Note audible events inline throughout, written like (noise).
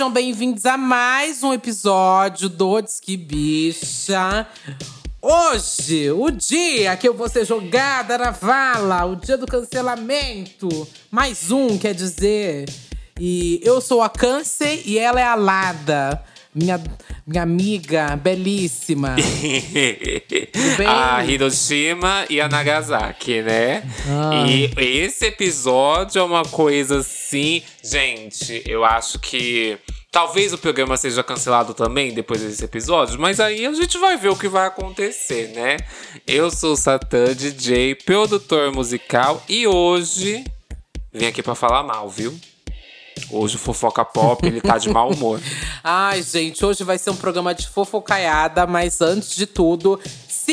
Sejam bem-vindos a mais um episódio do Disque Bicha. Hoje, o dia que eu vou ser jogada na vala, o dia do cancelamento. Mais um, quer dizer. E eu sou a Câncer e ela é a Lada. Minha, minha amiga belíssima. (laughs) a Hiroshima e a Nagasaki, né? E esse episódio é uma coisa assim. Gente, eu acho que. Talvez o programa seja cancelado também depois desse episódio, mas aí a gente vai ver o que vai acontecer, né? Eu sou o Satã, DJ, produtor musical e hoje vim aqui pra falar mal, viu? Hoje o Fofoca Pop, ele tá de mau humor. (laughs) Ai, gente, hoje vai ser um programa de fofocaiada, mas antes de tudo,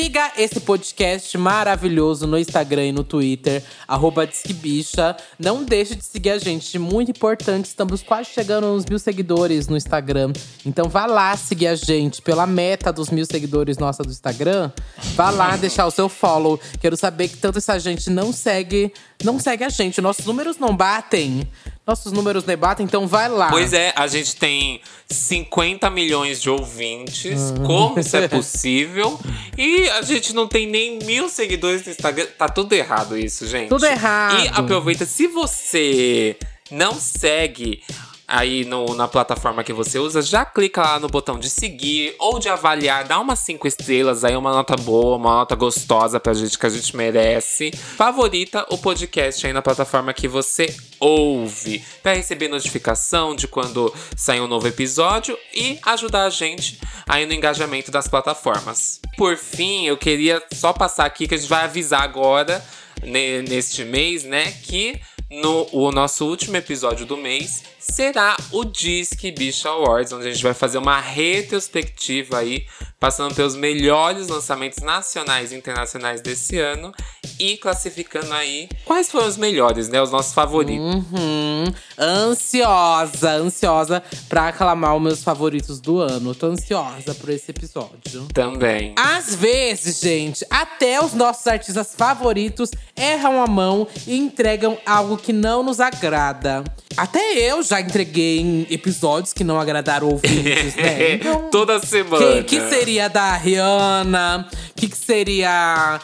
siga esse podcast maravilhoso no Instagram e no Twitter, arroba Disquebicha. Não deixe de seguir a gente, muito importante. Estamos quase chegando aos mil seguidores no Instagram. Então vá lá seguir a gente pela meta dos mil seguidores nossa do Instagram. Vá lá deixar o seu follow. Quero saber que tanto essa gente não segue, não segue a gente. Nossos números não batem. Nossos números não batem, então vai lá. Pois é, a gente tem 50 milhões de ouvintes. Como isso é (laughs) possível? E a gente não tem nem mil seguidores no Instagram. Tá tudo errado isso, gente. Tudo errado. E aproveita, se você não segue aí no, na plataforma que você usa, já clica lá no botão de seguir ou de avaliar, dá umas cinco estrelas aí, uma nota boa, uma nota gostosa pra gente que a gente merece. Favorita o podcast aí na plataforma que você ouve, para receber notificação de quando sair um novo episódio e ajudar a gente aí no engajamento das plataformas. Por fim, eu queria só passar aqui que a gente vai avisar agora ne- neste mês, né, que no o nosso último episódio do mês será o Disque Bicha Awards, onde a gente vai fazer uma retrospectiva aí, passando pelos melhores lançamentos nacionais e internacionais desse ano e classificando aí quais foram os melhores, né, os nossos favoritos. Uhum. Ansiosa, ansiosa pra aclamar os meus favoritos do ano. Tô ansiosa por esse episódio. Também. Às vezes, gente, até os nossos artistas favoritos erram a mão e entregam algo que não nos agrada. Até eu já entreguei em episódios que não agradaram ouvintes, né? (laughs) Então, Toda semana. que, que seria da Rihanna? Que que seria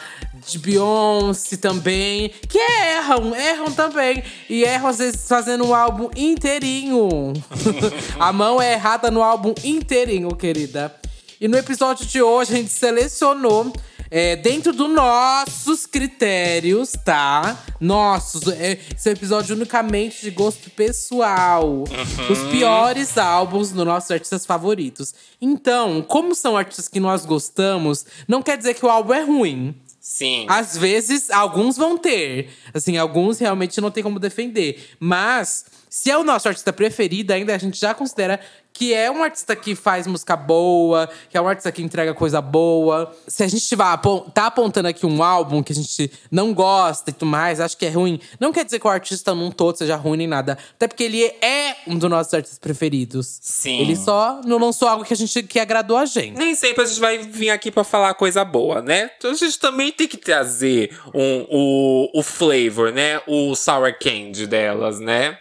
de Beyoncé também? Que erram, erram também. E erram às vezes fazendo um álbum inteirinho. (laughs) a mão é errada no álbum inteirinho, querida. E no episódio de hoje a gente selecionou é, dentro dos nossos critérios, tá? Nossos. É, esse é um episódio unicamente de gosto pessoal. Os piores álbuns dos nossos artistas favoritos. Então, como são artistas que nós gostamos, não quer dizer que o álbum é ruim. Sim. Às vezes, alguns vão ter. Assim, alguns realmente não tem como defender. Mas, se é o nosso artista preferido, ainda a gente já considera que é um artista que faz música boa, que é um artista que entrega coisa boa. Se a gente apon- tá apontando aqui um álbum que a gente não gosta e tudo mais, acho que é ruim, não quer dizer que o artista num todo seja ruim nem nada. Até porque ele é um dos nossos artistas preferidos. Sim. Ele só não lançou algo que a gente que agradou a gente. Nem sempre a gente vai vir aqui pra falar coisa boa, né? Então a gente também tem que trazer um, o, o flavor, né? O sour candy delas, né?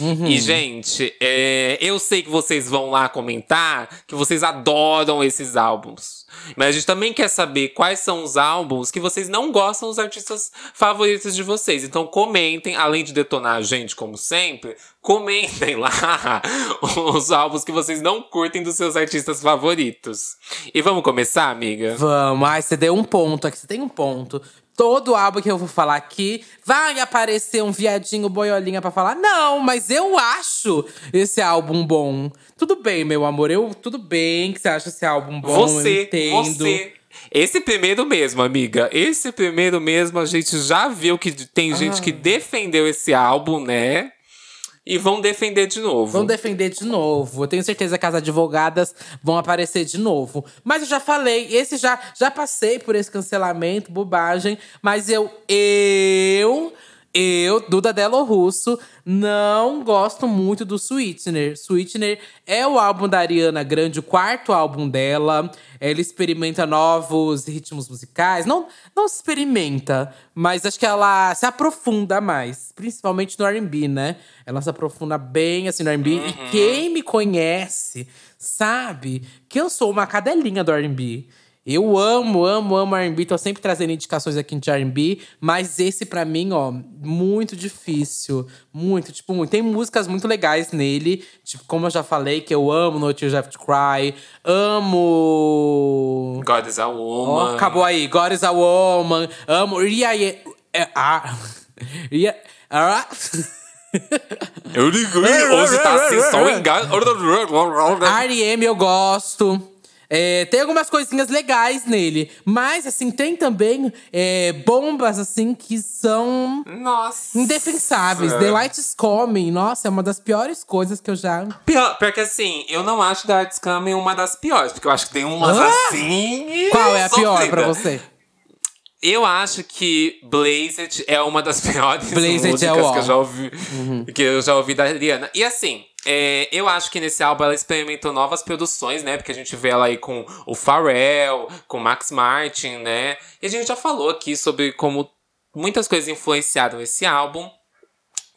E, gente, é, eu sei que vocês vão lá comentar que vocês adoram esses álbuns. Mas a gente também quer saber quais são os álbuns que vocês não gostam dos artistas favoritos de vocês. Então comentem, além de detonar a gente, como sempre, comentem lá (laughs) os álbuns que vocês não curtem dos seus artistas favoritos. E vamos começar, amiga? Vamos, ai, você deu um ponto aqui, você tem um ponto. Todo álbum que eu vou falar aqui vai aparecer um viadinho boiolinha pra falar. Não, mas eu acho esse álbum bom. Tudo bem, meu amor. Eu, tudo bem que você acha esse álbum bom. Você, entendo. você. Esse primeiro mesmo, amiga. Esse primeiro mesmo, a gente já viu que tem gente Ah. que defendeu esse álbum, né? E vão defender de novo. Vão defender de novo. Eu tenho certeza que as advogadas vão aparecer de novo. Mas eu já falei, esse já, já passei por esse cancelamento, bobagem. Mas eu, eu, Eu, Duda Delo Russo, não gosto muito do Sweetener. Sweetener é o álbum da Ariana Grande, o quarto álbum dela. Ela experimenta novos ritmos musicais. Não, não se experimenta, mas acho que ela se aprofunda mais. Principalmente no R&B, né? Ela se aprofunda bem, assim, no R&B. Uhum. E quem me conhece sabe que eu sou uma cadelinha do R&B. Eu amo, amo, amo R&B. Tô sempre trazendo indicações aqui de R&B. Mas esse, pra mim, ó, muito difícil. Muito, tipo, muito. Tem músicas muito legais nele. Tipo, como eu já falei, que eu amo No Tears Left to Cry. Amo… God is a Woman. Ó, acabou aí. God is a Woman. Amo… Ria… É, ah, (laughs) Ria… Ah, Eu digo, (laughs) hoje tá assim, só engano. R.E.M. eu gosto. É, tem algumas coisinhas legais nele. Mas, assim, tem também é, bombas, assim, que são Nossa. indefensáveis. The Light is Coming. Nossa, é uma das piores coisas que eu já… Pior, porque assim, eu não acho da Arts Coming uma das piores, porque eu acho que tem umas Ah! assim. Qual é a pior pra você? Eu acho que Blazed é uma das piores Blazed músicas é que eu já ouvi, que eu já ouvi da Ariana. E assim, é, eu acho que nesse álbum ela experimentou novas produções, né? Porque a gente vê ela aí com o Pharrell, com o Max Martin, né? E a gente já falou aqui sobre como muitas coisas influenciaram esse álbum.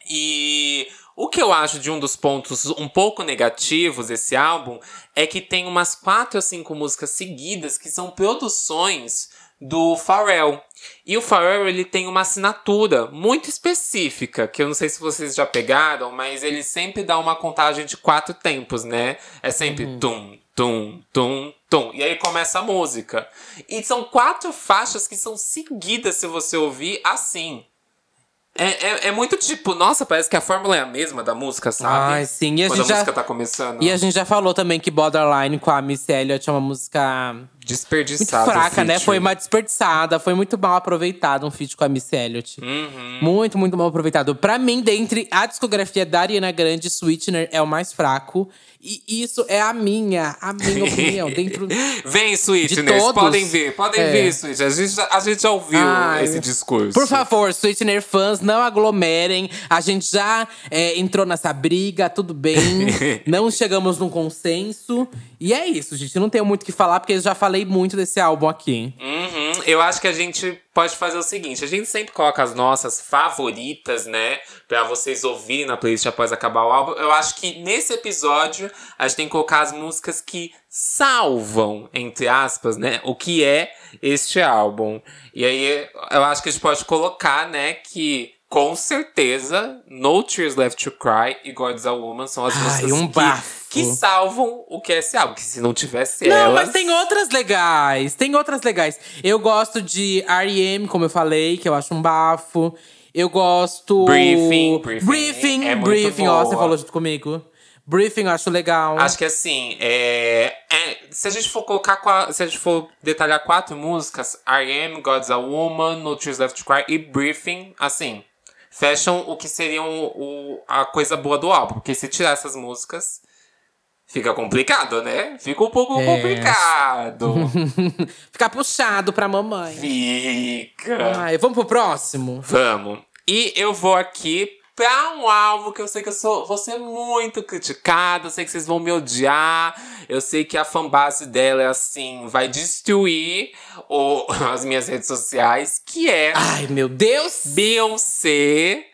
E o que eu acho de um dos pontos um pouco negativos desse álbum é que tem umas quatro ou cinco músicas seguidas que são produções do Pharrell. E o Pharrell, ele tem uma assinatura muito específica, que eu não sei se vocês já pegaram, mas ele sempre dá uma contagem de quatro tempos, né? É sempre tum, tum, tum, tum. E aí começa a música. E são quatro faixas que são seguidas, se você ouvir, assim. É, é, é muito tipo, nossa, parece que a fórmula é a mesma da música, sabe? Ai, sim. E a Quando gente a já- música tá começando. E a gente já falou também que Borderline com a Missy Elliott é uma música muito Desperdiçado. fraca, né? Foi uma desperdiçada, foi muito mal aproveitado um feat com a Missy Elliott. Uhum. Muito, muito mal aproveitado. Pra mim, dentre a discografia da Ariana Grande, Sweetener é o mais fraco. E isso é a minha, a minha opinião. (laughs) Dentro. Vem, todos. podem vir, podem É. vir, Sweet. A gente, já- a gente já ouviu Ai, esse discurso. Por favor, Sweetener fãs, não aglomerem. A gente já é, entrou nessa briga, tudo bem. (laughs) não chegamos num consenso. E é isso, gente. Não tenho muito o que falar, porque eu já falei muito desse álbum aqui. Uhum. Eu acho que a gente pode fazer o seguinte: a gente sempre coloca as nossas favoritas, né? Pra vocês ouvirem na playlist após acabar o álbum. Eu acho que nesse episódio a gente tem que colocar as músicas que salvam, entre aspas, né? O que é este álbum. E aí eu acho que a gente pode colocar, né, que. Com certeza, No Tears Left to Cry e God's a Woman são as Ai, músicas um que, bafo. Que salvam o que é esse álbum. Que se não tivesse Não, elas... mas tem outras legais. Tem outras legais. Eu gosto de R.E.M., como eu falei, que eu acho um bafo. Eu gosto. Briefing, Briefing Briefing, é Briefing, ó, você falou junto comigo. Briefing eu acho legal. Acho que assim, é, é, se a gente for colocar, se a gente for detalhar quatro músicas, I Am, God's a Woman, No Tears Left to Cry e Briefing, assim, fecham o que seriam o, a coisa boa do álbum. Porque se tirar essas músicas, fica complicado, né? Fica um pouco É. complicado. (laughs) Ficar puxado pra mamãe. fica. Ai, vamos pro próximo? Vamos. E eu vou aqui pra um álbum que eu sei que eu sou, vou ser muito criticada, eu sei que vocês vão me odiar, eu sei que a fanbase dela é assim, vai destruir o, (laughs) as minhas redes sociais, que é Ai, meu Deus! Beyoncé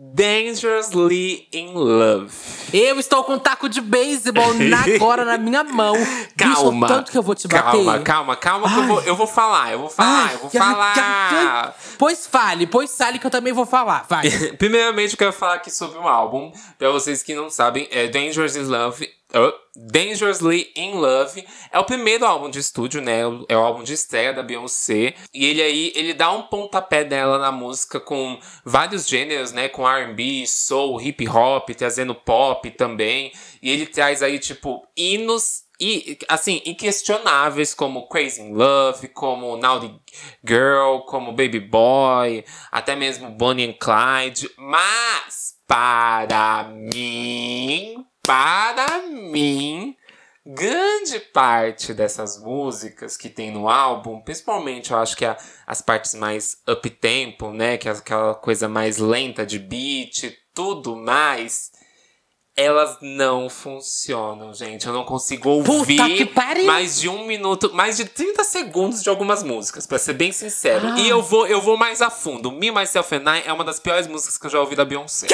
Dangerously in Love. Eu estou com um taco de beisebol (laughs) agora na minha mão. Bicho, Calma. o tanto que eu vou te bater. Calma, calma, calma, que eu vou, eu vou falar, eu vou falar, Ai, eu vou falar. Pois fale, pois fale que eu também vou falar. Vai. (laughs) Primeiramente, eu quero falar aqui sobre um álbum. Pra vocês que não sabem, é Dangerously in Love. Uh, Dangerously in Love é o primeiro álbum de estúdio, né? É o álbum de estreia da Beyoncé. E ele aí, ele dá um pontapé dela na música com vários gêneros, né? Com R&B, soul, hip hop, trazendo pop também. E ele traz aí, tipo, hinos e, assim, inquestionáveis como Crazy in Love, como Naughty Girl, como Baby Boy, até mesmo Bonnie and Clyde. Mas, para mim, para mim, grande parte dessas músicas que tem no álbum, principalmente eu acho que a, as partes mais up-tempo, né? Que é aquela coisa mais lenta de beat, tudo mais elas não funcionam, gente. Eu não consigo ouvir mais de um minuto, mais de 30 segundos de algumas músicas, para ser bem sincero. Ah. E eu vou, eu vou mais a fundo. Me, Myself and I é uma das piores músicas que eu já ouvi da Beyoncé.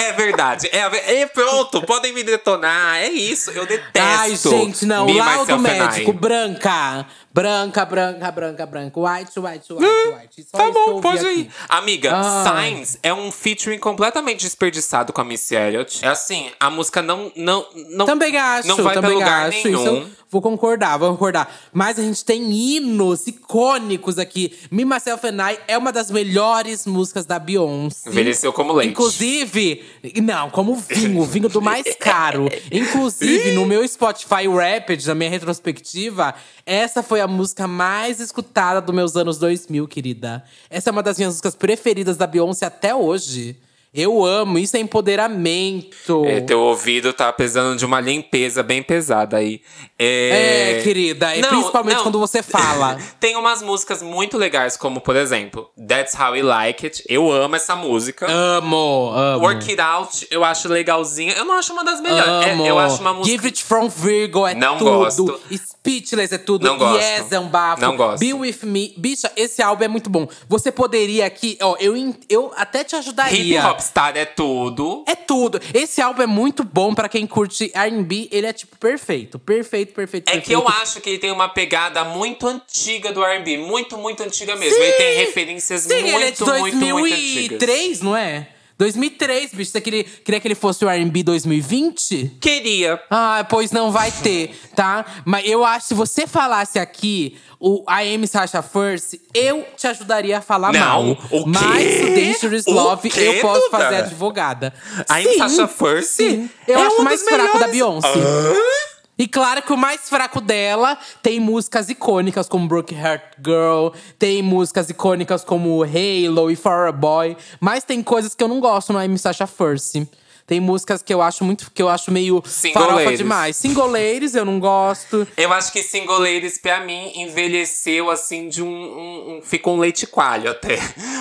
É verdade. É, é, pronto, podem me detonar. É isso, eu detesto. Ai, gente, não. Me, Laudo médico, branca. Branca, branca, branca, branca. White, white, white, hum, white. Só tá bom, pode ir. Amiga, ah. Signs é um featuring completamente desperdiçado com a Missy Elliott. É assim, a música não. não, não também acho. Não vai pra lugar acho. nenhum. Isso vou concordar, vou concordar. Mas a gente tem hinos icônicos aqui. Me, Myself and I é uma das melhores músicas da Beyoncé. Envelheceu como leite. Inclusive, não, como vinho, vinho do mais (laughs) caro. Inclusive, no meu Spotify Rapid, na minha retrospectiva, essa foi a música mais escutada dos meus anos 2000, querida. Essa é uma das minhas músicas preferidas da Beyoncé até hoje. Eu amo, isso é empoderamento. É, teu ouvido tá precisando de uma limpeza bem pesada aí. É, é querida, não, principalmente não. quando você fala. (laughs) Tem umas músicas muito legais, como por exemplo, That's How We Like It. Eu amo essa música. Amo, amo. Work It Out, eu acho legalzinha. Eu não acho uma das melhores. É, eu acho uma música. Give It From Virgo é não tudo. Gosto. Speechless é tudo. Não gosto. Yes é um bafo. Não gosto. Be With Me. Bicha, esse álbum é muito bom. Você poderia aqui, ó, eu, eu até te ajudaria. Hip Hop Star é tudo. É tudo. Esse álbum é muito bom para quem curte R&B. Ele é, tipo, perfeito. Perfeito, perfeito, É perfeito. que eu acho que ele tem uma pegada muito antiga do R&B. Muito, muito antiga mesmo. Sim. Ele tem referências Sim, muito, ele é de muito, muito antigas. 2003, não é? 2003, bicho. Você queria, queria que ele fosse o R&B 2020? Queria. Ah, pois não vai ter, tá? Mas eu acho que se você falasse aqui o I Am Sasha First, eu te ajudaria a falar não, mal. O quê? Mas o Dangerous o Love quê, eu posso Duda? fazer advogada. I Am Sasha First? Sim. Eu é acho um mais fraco melhores. da Beyoncé. Ah? E claro que o mais fraco dela tem músicas icônicas como Broke Heart Girl, tem músicas icônicas como Halo e For a Boy, mas tem coisas que eu não gosto no I'm Sasha First. Tem músicas que eu acho muito que eu acho meio farofa demais. Singoleiros eu não gosto. Eu acho que Singoleiros, pra mim, envelheceu assim de um. um, um ficou um leite coalho até.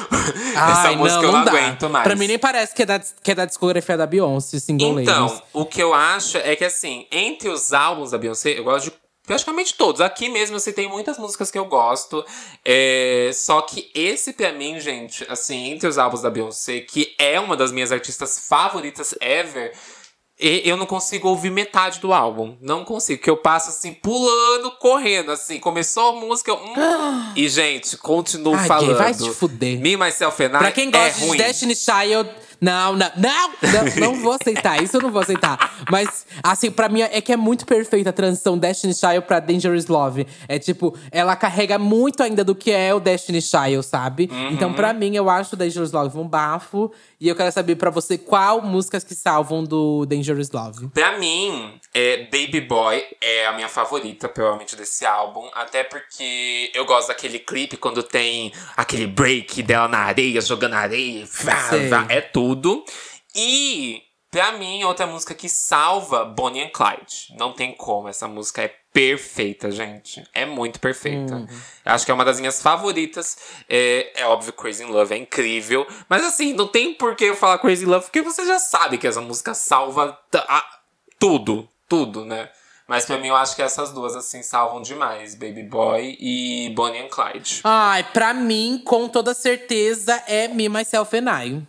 (laughs) Ai, Essa música não, eu não, dá. aguento mais. Pra mim nem parece que é da, que é da discografia da Beyoncé, Singoleiros. Então, o que eu acho é que assim, entre os álbuns da Beyoncé, eu gosto de praticamente todos. Aqui mesmo eu citei muitas músicas que eu gosto. É, só que esse, pra mim, gente, assim, entre os álbuns da Beyoncé, que é uma das minhas artistas favoritas ever. Eu não consigo ouvir metade do álbum. Não consigo. Que eu passo assim, pulando, correndo, assim. Começou a música. Eu, hum, (gasps) e, gente, continuo Ai, falando. vai te fuder. Me, Myself and I Pra quem gosta é de ruim. Destiny Child. Não, não, não, não, não vou aceitar. Isso eu não vou aceitar. Mas, assim, pra mim é que é muito perfeita a transição Destiny Child pra Dangerous Love. É tipo, ela carrega muito ainda do que é o Destiny Child, sabe? Uhum. Então, pra mim, eu acho o Dangerous Love um bafo. E eu quero saber pra você qual músicas que salvam do Dangerous Love. Pra mim, é, Baby Boy é a minha favorita, provavelmente, desse álbum. Até porque eu gosto daquele clipe quando tem aquele break dela na areia, jogando areia. É tudo. E, pra mim, outra música que salva Bonnie and Clyde. Não tem como, essa música é perfeita, gente. É muito perfeita. Uhum. Acho que é uma das minhas favoritas. É, é óbvio, Crazy in Love é incrível. Mas assim, não tem por que eu falar Crazy in Love, porque você já sabe que essa música salva a- tudo. Tudo, né? Mas pra mim, eu acho que essas duas, assim, salvam demais. Baby Boy e Bonnie and Clyde. Ai, pra mim, com toda certeza, é Me, Myself and I.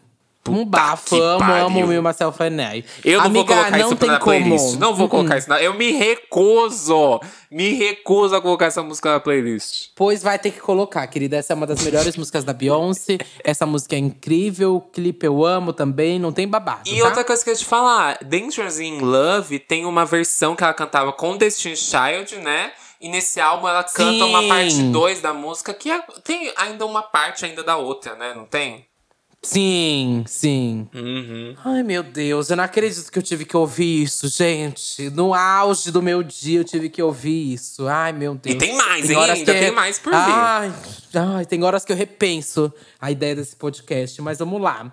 Um bafo, amo, amo Me, Myself and I. Eu não Amiga, vou colocar não isso na como. playlist. Não vou Uhum. colocar isso na... Eu me recuso! Me recuso a colocar essa música na playlist. Pois vai ter que colocar, querida. Essa é uma das melhores músicas da Beyoncé. Essa música é incrível. O clipe eu amo também. Não tem babado. E tá? outra coisa que eu ia te falar, Dangerous in Love tem uma versão que ela cantava com Destiny Child, né? E nesse álbum ela canta Sim. uma parte 2 da música, que é- tem ainda uma parte ainda da outra, né? Não tem? Sim, sim. Uhum. Ai, meu Deus, eu não acredito que eu tive que ouvir isso, gente. No auge do meu dia, eu tive que ouvir isso. Ai, meu Deus. E tem mais, hein? horas Ainda que- tem mais por vir. Ai, ai, tem horas que eu repenso a ideia desse podcast, mas vamos lá.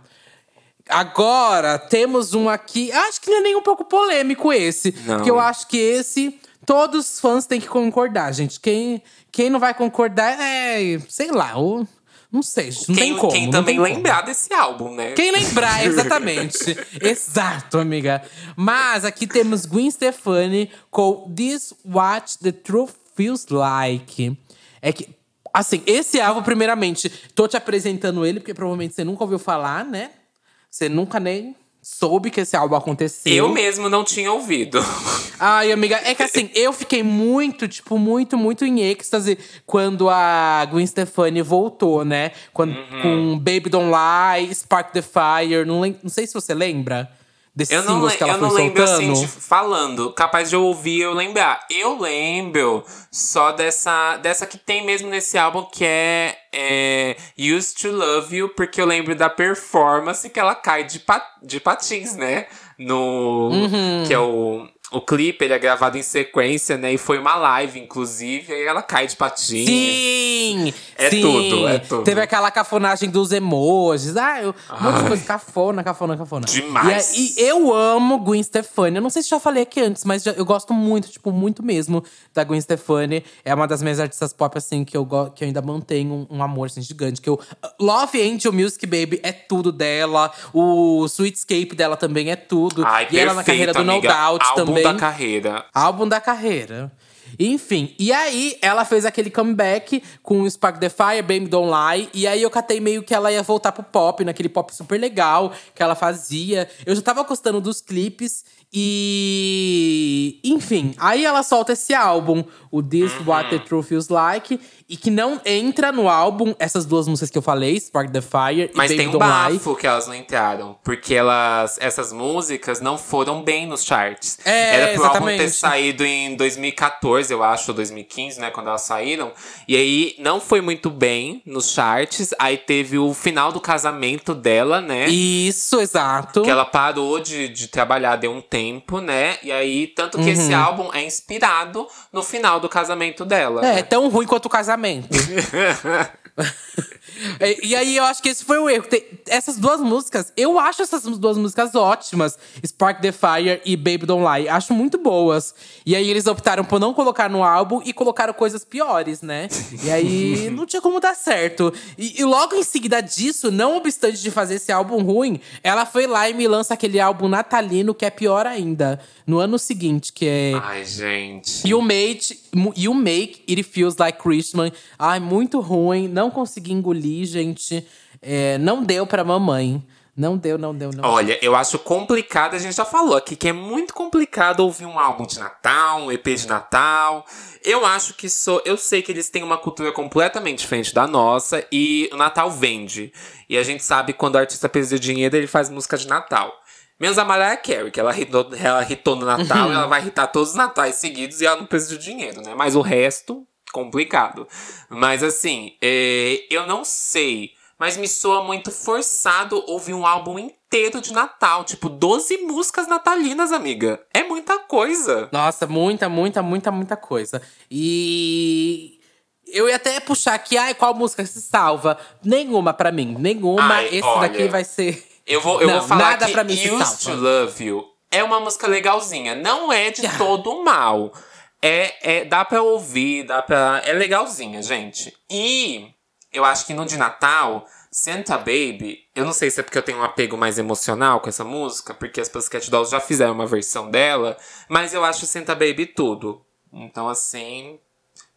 Agora, temos um aqui. Acho que não é nem um pouco polêmico esse. Não. Porque eu acho que esse. Todos os fãs têm que concordar, gente. Quem, quem não vai concordar é. Sei lá. O, não sei, não quem, tem como. quem também lembrar desse álbum, né? Quem lembrar, (laughs) exatamente. Exato, amiga. Mas aqui temos Gwen Stefani com This What the Truth Feels Like. É que, assim, esse álbum, primeiramente, tô te apresentando ele, porque provavelmente você nunca ouviu falar, né? Você nunca nem soube que esse álbum aconteceu. Eu mesmo não tinha ouvido. (laughs) Ai, amiga, é que assim, eu fiquei muito, tipo, muito, muito em êxtase quando a Gwen Stefani voltou, né? Quando, Uhum. Com Baby Don't Lie, Spark the Fire. Não, não sei se você lembra desses Eu não, singles le- que ela eu foi não lembro soltando. assim falando. Capaz de eu ouvir eu lembrar. Eu lembro só dessa, dessa que tem mesmo nesse álbum, que é, é Used to Love You, porque eu lembro da performance que ela cai de, de patins, né? No. Uhum. Que é o. O clipe, ele é gravado em sequência, né? E foi uma live, inclusive. Aí ela cai de patins. Sim! É sim. tudo, é tudo. Teve aquela cafonagem dos emojis. Ah, eu, um monte de coisa. Cafona, cafona, cafona. Demais. E, e eu amo Gwen Stefani. Eu não sei se já falei aqui antes, mas já- eu gosto muito, tipo, muito mesmo da Gwen Stefani. É uma das minhas artistas pop, assim, que eu, que eu ainda mantenho um, um amor assim, gigante. Que eu, Love Angel Music Baby é tudo dela. O Sweetscape dela também é tudo. Ai, e ela na carreira do No amiga. Doubt álbum também. Da carreira. Álbum da carreira. Enfim, e aí ela fez aquele comeback com o Spark the Fire, Baby Don't Lie. E aí eu catei meio que ela ia voltar pro pop, naquele pop super legal que ela fazia. Eu já tava gostando dos clipes e. Enfim, aí ela solta esse álbum, o This Uhum. What the Truth Feels Like. E que não entra no álbum essas duas músicas que eu falei, Spark the Fire Mas e Baby tem um Don't Lie. bafo que elas não entraram. Porque elas, essas músicas não foram bem nos charts. É, Era pro álbum ter exatamente. saído em 2014, eu acho, ou 2015, né? Quando elas saíram. E aí não foi muito bem nos charts. Aí teve o final do casamento dela, né? Isso, exato. Que ela parou de, de trabalhar, deu um tempo, né? E aí, tanto que esse álbum é inspirado no final do casamento dela. É, né? tão ruim quanto o casamento casamento. (laughs) e, e aí eu acho que esse foi o erro. Tem- essas duas músicas, eu acho essas duas músicas ótimas. Spark the Fire e Baby Don't Lie. Acho muito boas. E aí eles optaram por não colocar no álbum e colocaram coisas piores, né? E aí (laughs) não tinha como dar certo. E, e logo em seguida disso, não obstante de fazer esse álbum ruim, ela foi lá e me lança aquele álbum natalino que é pior ainda. No ano seguinte, que é. Ai, gente. You Make, you make It Feels Like Christmas. Ai, muito ruim. Não consegui engolir, gente. É, não deu pra mamãe. Não deu, não deu, não. Olha, eu acho complicado, a gente já falou aqui que é muito complicado ouvir um álbum de Natal, um EP de Natal. Eu acho que sou, eu sei que eles têm uma cultura completamente diferente da nossa e o Natal vende. E a gente sabe quando o artista precisa de dinheiro, ele faz música de Natal. Menos a Mariah Carey, que ela hitou, ela hitou no Natal, (laughs) ela vai hitar todos os natais seguidos e ela não precisa de dinheiro, né? Mas o resto, complicado. Mas assim, é, eu não sei. Mas me soa muito forçado ouvir um álbum inteiro de Natal. Tipo, 12 músicas natalinas, amiga. É muita coisa. Nossa, muita, muita, muita, muita coisa. E. Eu ia até puxar aqui, ai, qual música se salva? Nenhuma pra mim, nenhuma. Ai, Esse olha, daqui vai ser. Eu vou, eu Não, vou falar nada que pra mim se Used to. Love You é uma música legalzinha. Não é de (laughs) todo mal. É, é, dá pra ouvir, dá pra... É legalzinha, gente. E eu acho que no de Natal, Santa Baby... Eu não sei se é porque eu tenho um apego mais emocional com essa música, porque as Pussycat Dolls já fizeram uma versão dela. Mas eu acho Santa Baby tudo. Então, assim...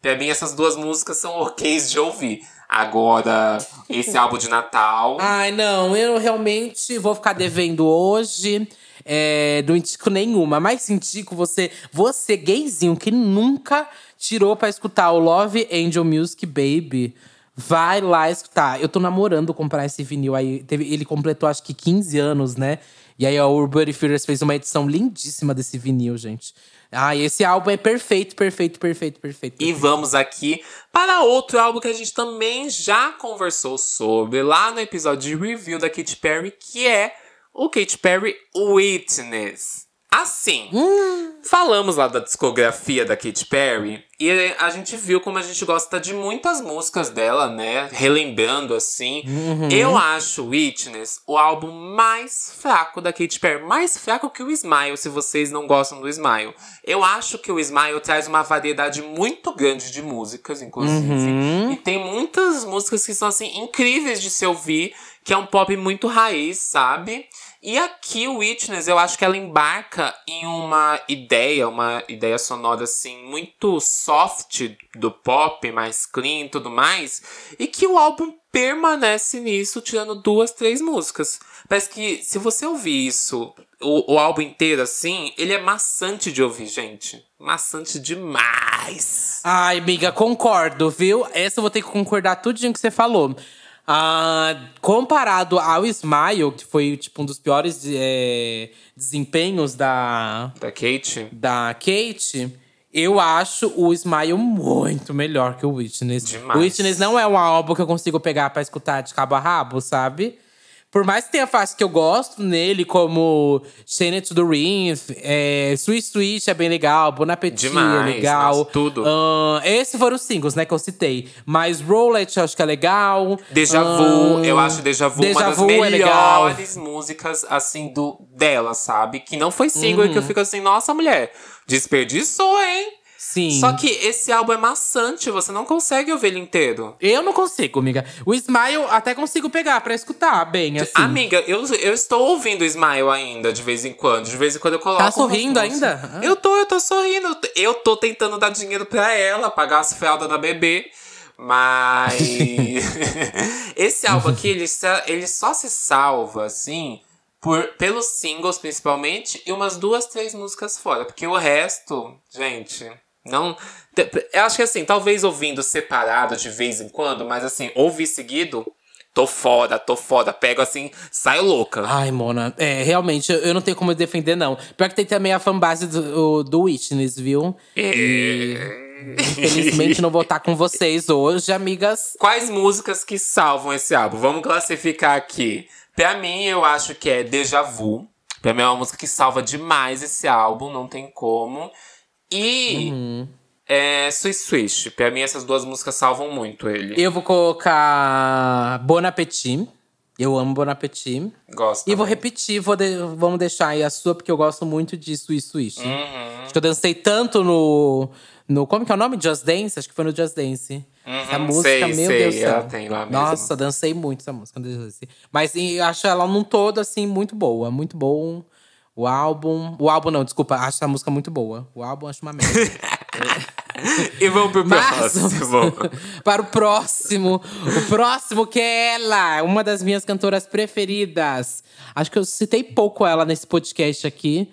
Pra mim, essas duas músicas são ok's de ouvir. Agora, esse (laughs) álbum de Natal... Ai, não, eu realmente vou ficar devendo hoje. É, não indico nenhuma, mas indico você, você gayzinho que nunca tirou pra escutar o Love Angel Music Baby. Vai lá escutar. Eu tô namorando comprar esse vinil aí. Teve, ele completou acho que 15 anos, né? E aí a Urban Fears fez uma edição lindíssima desse vinil, gente. Ah, esse álbum é perfeito, perfeito, perfeito, perfeito. E vamos aqui para outro álbum que a gente também já conversou sobre lá no episódio de review da Katy Perry, que é o Katy Perry Witness. Assim, falamos lá da discografia da Katy Perry e a gente viu como a gente gosta de muitas músicas dela, né? Relembrando assim. Eu acho Witness o álbum mais fraco da Katy Perry. Mais fraco que o Smile, se vocês não gostam do Smile. Eu acho que o Smile traz uma variedade muito grande de músicas, inclusive. E tem muitas músicas que são assim incríveis de se ouvir, que é um pop muito raiz, sabe? E aqui o Witness, eu acho que ela embarca em uma ideia, uma ideia sonora assim muito soft do pop, mais clean tudo mais, e que o álbum permanece nisso, tirando duas, três músicas. Parece que se você ouvir isso, o, o álbum inteiro assim, ele é maçante de ouvir, gente. Maçante demais. Ai, amiga, concordo, viu? Essa eu vou ter que concordar tudinho que você falou. Ah, comparado ao Smile, que foi tipo um dos piores é, desempenhos da, Da Kate. da Kate, eu acho o Smile muito melhor que o Witness. Demais. O Witness não é um álbum que eu consigo pegar pra escutar de cabo a rabo, sabe? Por mais que tenha faixas que eu gosto nele, como Chained to the Ring, é, Sweet Sweet é bem legal, Bon Appetit Demais, é legal. nossa, tudo. Ahn, esses foram os singles, né, que eu citei. Mas Roulette eu acho que é legal. Deja Vu, eu acho Deja Vu Deja uma das Vu é melhores músicas, assim, do dela, sabe? Que não foi single e Uhum. que eu fico assim, nossa, mulher, desperdiçou, hein? Sim. Só que esse álbum é maçante, você não consegue ouvir ele inteiro. Eu não consigo, amiga. O Smile até consigo pegar pra escutar bem, assim. Amiga, eu, eu estou ouvindo Smile ainda, de vez em quando. De vez em quando eu coloco. Tá sorrindo músicas. ainda? Eu tô, eu tô sorrindo. Eu tô tentando dar dinheiro pra ela, pagar as fraldas da bebê. Mas. (laughs) esse álbum aqui, ele, só- ele só se salva, assim, por, pelos singles, principalmente, e umas duas, três músicas fora. Porque o resto, gente. Não. Eu acho que assim, talvez ouvindo separado de vez em quando, mas assim, ouvir seguido, tô fora, tô fora. Pego assim, saio louca. Ai, Mona, é, realmente, eu- não tenho como defender, não. Pior que tem também a fanbase do, do Witness, viu? E, infelizmente, não vou estar com vocês hoje, amigas. Quais músicas que salvam esse álbum? Vamos classificar aqui. Pra mim, eu acho que é Deja Vu. Pra mim é uma música que salva demais esse álbum, não tem como. E é Swish Swish. Pra mim, essas duas músicas salvam muito ele. Eu vou colocar Bon Appetit. Eu amo Bon Appetit. Gosto. E vou também. repetir, vou de- vamos deixar aí a sua, porque eu gosto muito de Swish Swish. Uhum. Acho que eu dancei tanto no, no. Como que é o nome? Just Dance? Acho que foi no Just Dance. Uhum, música, sei, meu sei, Deus do céu. tem lá mesmo. Nossa, dancei muito essa música. Mas eu acho ela num todo, assim, muito boa. Muito bom. O álbum. O álbum não, desculpa. Acho essa música muito boa. O álbum acho uma merda. (laughs) E vamos pro Mas próximo. (laughs) para o próximo. O próximo que é ela, uma das minhas cantoras preferidas. Acho que eu citei pouco ela nesse podcast aqui.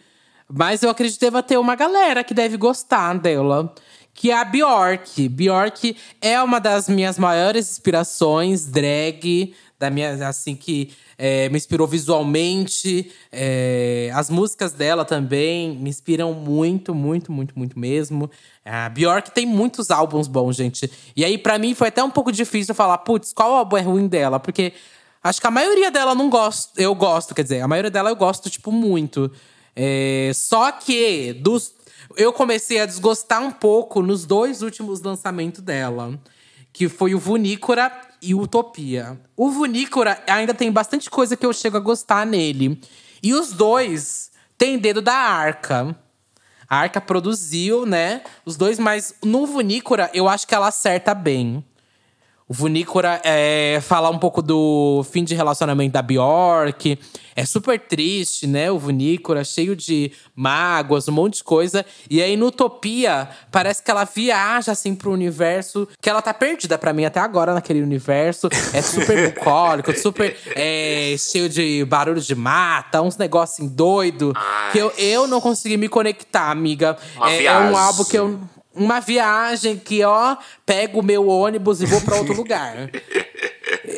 Mas eu acredito que deva ter uma galera que deve gostar dela. Que é a Bjork. Bjork é uma das minhas maiores inspirações drag. Da minha, assim, que é, me inspirou visualmente. É, as músicas dela também me inspiram muito, muito, muito, muito mesmo. A Bjork tem muitos álbuns bons, gente. E aí, pra mim, foi até um pouco difícil falar, putz, qual álbum é ruim dela? Porque acho que a maioria dela não gosto. Eu gosto, quer dizer, a maioria dela eu gosto, tipo, muito. É, só que dos, eu comecei a desgostar um pouco nos dois últimos lançamentos dela. Que foi o Vunícora e Utopia. O Vunícora ainda tem bastante coisa que eu chego a gostar nele. E os dois têm dedo da Arca. A Arca produziu, né? Os dois, mas no Vunícora eu acho que ela acerta bem. O Vunícora é falar um pouco do fim de relacionamento da Bjork. É super triste, né? O Vunícora, cheio de mágoas, um monte de coisa. E aí, no Utopia, parece que ela viaja, assim, pro universo. Que ela tá perdida pra mim até agora naquele universo. É super (laughs) bucólico, super é, cheio de barulho de mata, uns negócios assim, doido. Que eu, eu não consegui me conectar, amiga. Uma é, é um álbum que eu uma viagem que, ó, pego o meu ônibus e vou pra outro lugar.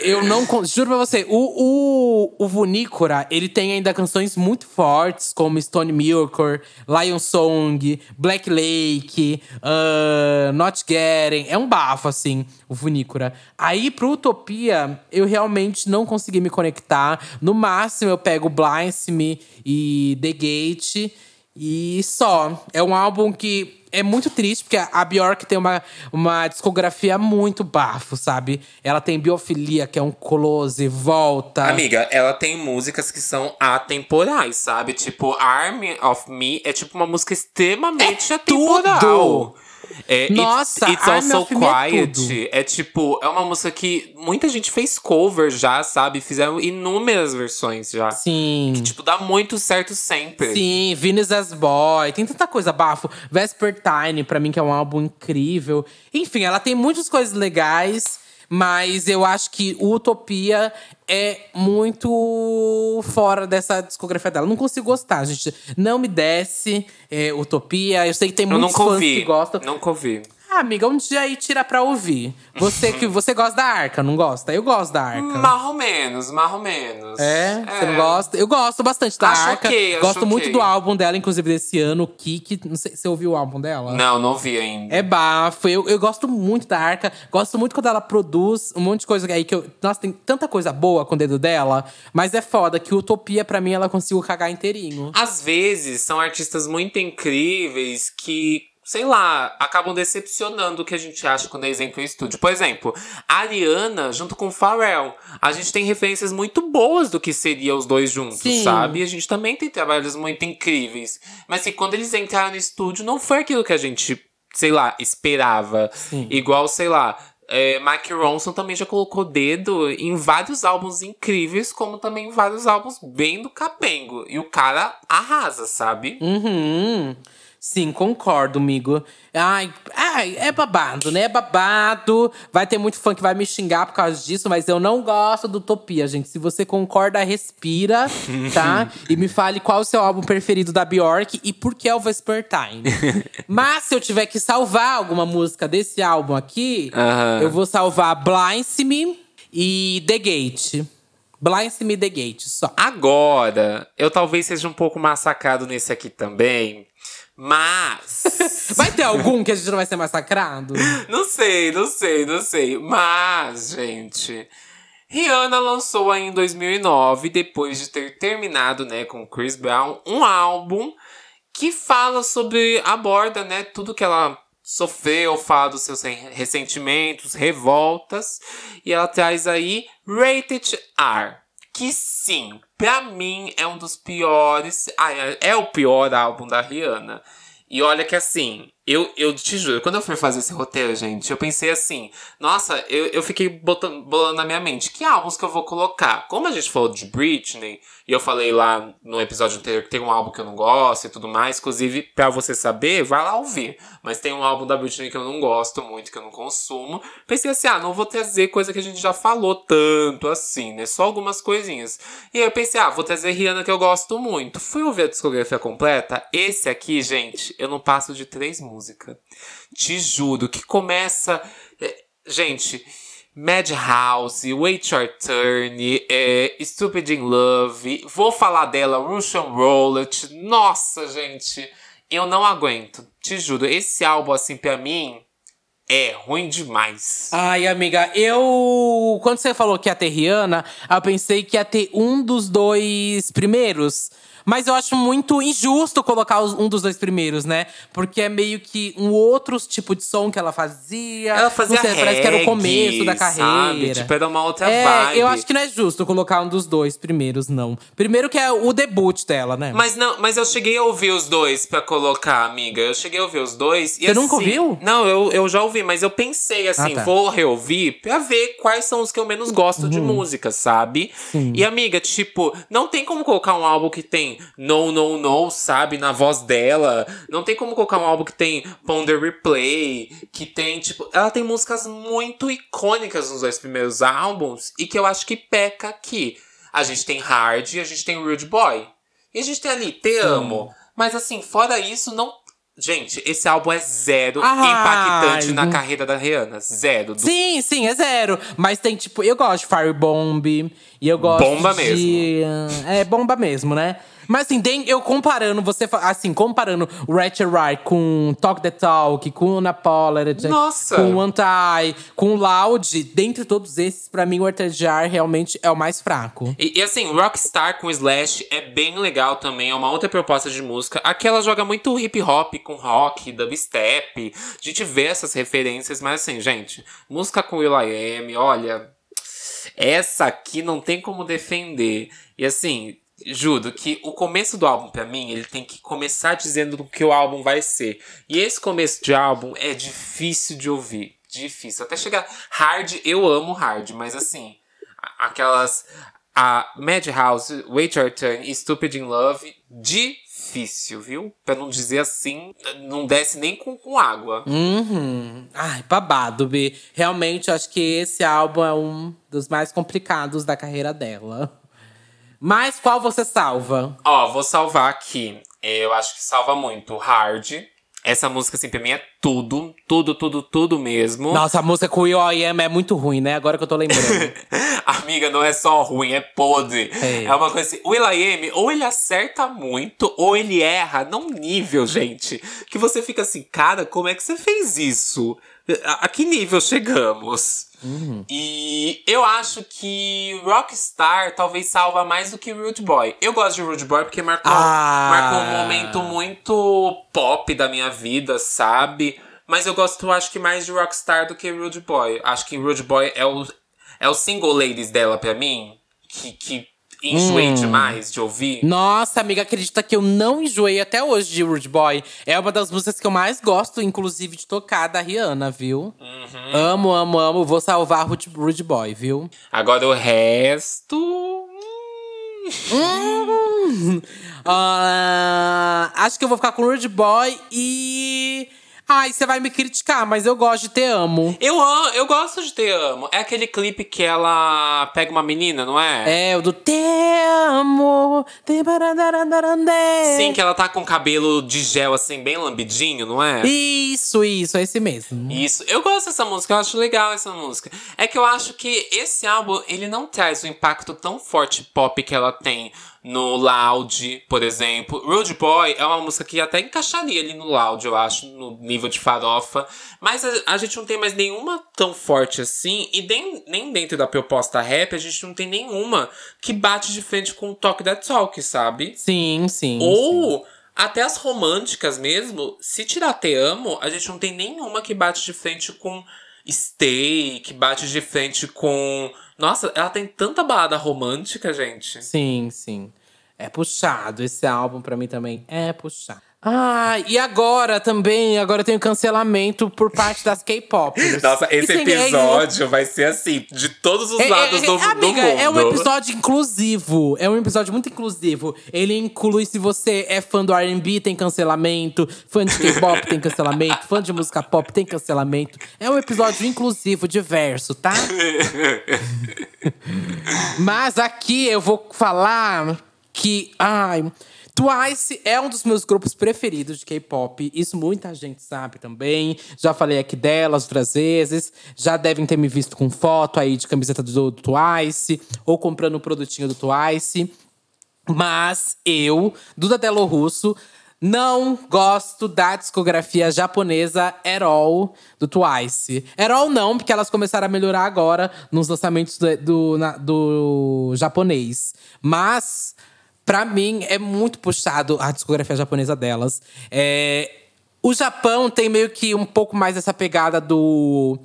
Eu não. Juro pra você, o, o, o Vunícora, ele tem ainda canções muito fortes, como Stone Milker, Lion Song, Black Lake, ah, Not Getting. É um bafo, assim, o Vunícora. Aí, pro Utopia, eu realmente não consegui me conectar. No máximo, eu pego Blinds Me e The Gate. E só. É um álbum que é muito triste, porque a Bjork tem uma, uma discografia muito bafo, sabe? Ela tem Biofilia, que é um close, volta. Amiga, ela tem músicas que são atemporais, sabe? Tipo, Army of Me é tipo uma música extremamente É atemporal. tudo! É, Nossa, It's, It's Army Also é Quiet. tudo. É, tipo, é uma música que muita gente fez cover já, sabe? Fizeram inúmeras versões já. Sim. Tipo, dá muito certo sempre. Sim, Venus as Boy, tem tanta coisa bafo. Vespertine, pra mim, que é um álbum incrível. Enfim, ela tem muitas coisas legais, mas eu acho que Utopia é muito fora dessa discografia dela. Não consigo gostar, gente. Não me desce é, Utopia. Eu sei que tem Eu muitos fãs que gostam. Nunca ouvi. Ah, amiga, um dia aí tira pra ouvir. Você que você gosta da Arca, não gosta? Eu gosto da Arca. Mais ou menos, mais ou menos. É? Você não gosta? Eu gosto bastante da Acho Arca. ok, acho gosto muito do álbum dela, inclusive desse ano, o Kiki. Não sei se você ouviu o álbum dela. Não, não vi ainda. É bafo. Eu, eu gosto muito da Arca. Gosto muito quando ela produz um monte de coisa aí que eu. Nossa, tem tanta coisa boa com o dedo dela. Mas é foda que Utopia, pra mim, ela conseguiu cagar inteirinho. Às vezes são artistas muito incríveis que, sei lá, acabam decepcionando o que a gente acha quando é exemplo em estúdio. Por exemplo, a Ariana junto com o Pharrell. A gente tem referências muito boas do que seria os dois juntos, Sim. sabe? E a gente também tem trabalhos muito incríveis. Mas assim, quando eles entraram no estúdio, não foi aquilo que a gente, sei lá, esperava. Igual, sei lá. É, Mike Ronson também já colocou dedo em vários álbuns incríveis, como também em vários álbuns bem do capengo. E o cara arrasa, sabe? Uhum. Sim, concordo, amigo. Ai, ai, é babado, né? É babado. Vai ter muito fã que vai me xingar por causa disso, mas eu não gosto do Utopia, gente. Se você concorda, respira, tá? (laughs) e me fale qual o seu álbum preferido da Bjork e por que é o Vespertine. (laughs) mas se eu tiver que salvar alguma música desse álbum aqui, Aham. eu vou salvar Blinds Me e The Gate. Blinds Me e The Gate, só. Agora, eu talvez seja um pouco massacrado nesse aqui também. Mas. (laughs) Vai ter algum que a gente não vai ser massacrado? não sei, não sei, não sei. Mas, gente. Rihanna lançou aí em 2009, depois de ter terminado, né, com Chris Brown, um álbum que fala sobre, aborda, né, tudo que ela sofreu, fala dos seus re- ressentimentos, revoltas, e ela traz aí Rated R, que sim, pra mim é um dos piores, ah, é, é o pior álbum da Rihanna. E olha que assim, eu, eu te juro, quando eu fui fazer esse roteiro, gente, eu pensei assim, nossa, eu, eu fiquei botando, bolando na minha mente, que álbuns que eu vou colocar? Como a gente falou de Britney, e eu falei lá no episódio anterior que tem um álbum que eu não gosto e tudo mais, inclusive, pra você saber, vai lá ouvir. Mas tem um álbum da Britney que eu não gosto muito, que eu não consumo. Pensei assim, ah, não vou trazer coisa que a gente já falou tanto assim, né? Só algumas coisinhas. E aí eu pensei, ah, vou trazer Rihanna que eu gosto muito. Fui ouvir a discografia completa. Esse aqui, gente, eu não passo de três músicas. Te juro, que começa. é, Gente, Madhouse, Wait Your Turn, é, Stupid in Love, vou falar dela, Russian Roulette. Nossa, gente, eu não aguento. Te juro, esse álbum, assim, pra mim, é ruim demais. Ai, amiga, eu. Quando você falou que ia ter Rihanna, eu pensei que ia ter um dos dois primeiros. Mas eu acho muito injusto colocar um dos dois primeiros, né? Porque é meio que um outro tipo de som que ela fazia. Ela fazia sei, parece que era o começo da reggae, carreira. Sabe? Tipo, era uma outra é, vibe. eu acho que não é justo colocar um dos dois primeiros, não. Primeiro que é o debut dela, né? Mas não, mas eu cheguei a ouvir os dois pra colocar, amiga. Eu cheguei a ouvir os dois. Você nunca assim- ouviu? Não, eu, eu já ouvi, mas eu pensei assim, Ah, tá. vou reouvir pra ver quais são os que eu menos gosto Uhum. de música, sabe? E amiga, tipo, não tem como colocar um álbum que tem No, No, No, sabe? Na voz dela. Não tem como colocar um álbum que tem Ponder Replay, que tem, tipo. Ela tem músicas muito icônicas nos dois primeiros álbuns e que eu acho que peca aqui. A gente tem Hard e a gente tem Rude Boy. E a gente tem ali Te Amo. Mas assim, fora isso, não. Gente, esse álbum é zero Ai. impactante na carreira da Rihanna. Zero. Do- Sim, sim, é zero. Mas tem, tipo, eu gosto de Firebomb. E eu gosto Bomba de... É, bomba mesmo, né? Mas assim, eu comparando, você assim, comparando o Ratchet Right com Talk the Talk, com Unapologetic, Nossa! com Anti, com Loud, dentre todos esses, pra mim o Artejar realmente é o mais fraco. E, e, assim, Rockstar com Slash é bem legal também, é uma outra proposta de música. Aqui ela joga muito hip hop com rock, dubstep. A gente vê essas referências, mas assim, gente, música com Will.i.am, olha, essa aqui não tem como defender. E assim, juro que o começo do álbum pra mim, ele tem que começar dizendo do que o álbum vai ser. E esse começo de álbum é difícil de ouvir, difícil. Até chegar hard, eu amo hard, mas assim, aquelas a Madhouse, Wait Your Turn e Stupid in Love, difícil, viu? Pra não dizer assim, não desce nem com, com água. Uhum. Ai, babado, Bi. Realmente, acho que esse álbum é um dos mais complicados da carreira dela. Mas qual você salva? Ó, vou salvar aqui. Eu acho que salva muito Hard. Essa música, assim, pra mim é tudo, tudo, tudo, tudo mesmo. Nossa, a música com o I.O.I.M. é muito ruim, né? Agora que eu tô lembrando. (laughs) Amiga, não é só ruim, é podre. É. É, uma coisa assim. O Will.i.am, ou ele acerta muito, ou ele erra num nível, gente, que você fica assim, cara, como é que você fez isso? A, a que nível chegamos? E eu acho que Rockstar talvez salva mais do que Rude Boy. Eu gosto de Rude Boy porque marcou, Ah. marcou um momento muito pop da minha vida, sabe? Mas eu gosto, acho que mais de Rockstar do que Rude Boy. Acho que Rude Boy é o, é o single ladies dela pra mim, que, que enjoei demais de ouvir. Nossa, amiga, acredita que eu não enjoei até hoje de Rude Boy. É uma das músicas que eu mais gosto, inclusive, de tocar da Rihanna, viu? Uhum. Amo, amo, amo. Vou salvar Rude, Rude Boy, viu? Agora o resto. hum. (laughs) Ah, acho que eu vou ficar com Rude Boy e. Ai, você vai me criticar, mas eu gosto de Te Amo. Eu, amo, eu gosto de Te Amo. É aquele clipe que ela pega uma menina, não é? É, o do Te Amo. Sim, que ela tá com cabelo de gel, assim, bem lambidinho, não é? Isso, isso, é esse mesmo. Isso. Eu gosto dessa música, eu acho legal essa música. É que eu acho que esse álbum, ele não traz o impacto tão forte pop que ela tem no Loud, por exemplo. Rude Boy é uma música que até encaixaria ali no Loud, eu acho, no nível de farofa. Mas a, a gente não tem mais nenhuma tão forte assim. E nem, nem dentro da proposta rap, a gente não tem nenhuma que bate de frente com o Talk That Talk, sabe? Sim, sim. sim. Ou até as românticas mesmo, se tirar Te Amo, a gente não tem nenhuma que bate de frente com Stay, que bate de frente com. Nossa, ela tem tanta balada romântica, gente. Sim, sim. É puxado. Esse álbum pra mim também é puxado. Ah, e agora também, agora tem o cancelamento por parte das K-pop. (laughs) Nossa, esse tem- episódio vai ser assim, de todos os É, é, lados é, do, do amiga, mundo. é um episódio inclusivo. É um episódio muito inclusivo. Ele inclui se você é fã do R&B, tem cancelamento. Fã de K-pop tem cancelamento. Fã de música pop tem cancelamento. É um episódio inclusivo, diverso, tá? (laughs) Mas aqui eu vou falar que… Ai… Twice é um dos meus grupos preferidos de K-pop. Isso muita gente sabe também. Já falei aqui delas outras vezes. Já devem ter me visto com foto aí de camiseta do, do Twice. Ou comprando um produtinho do Twice. Mas eu, Duda Delo Russo, não gosto da discografia japonesa at all do Twice. At all não, porque elas começaram a melhorar agora nos lançamentos do, do, na- do japonês. Mas, pra mim, é muito puxado a discografia japonesa delas. É, o Japão tem meio que um pouco mais essa pegada do…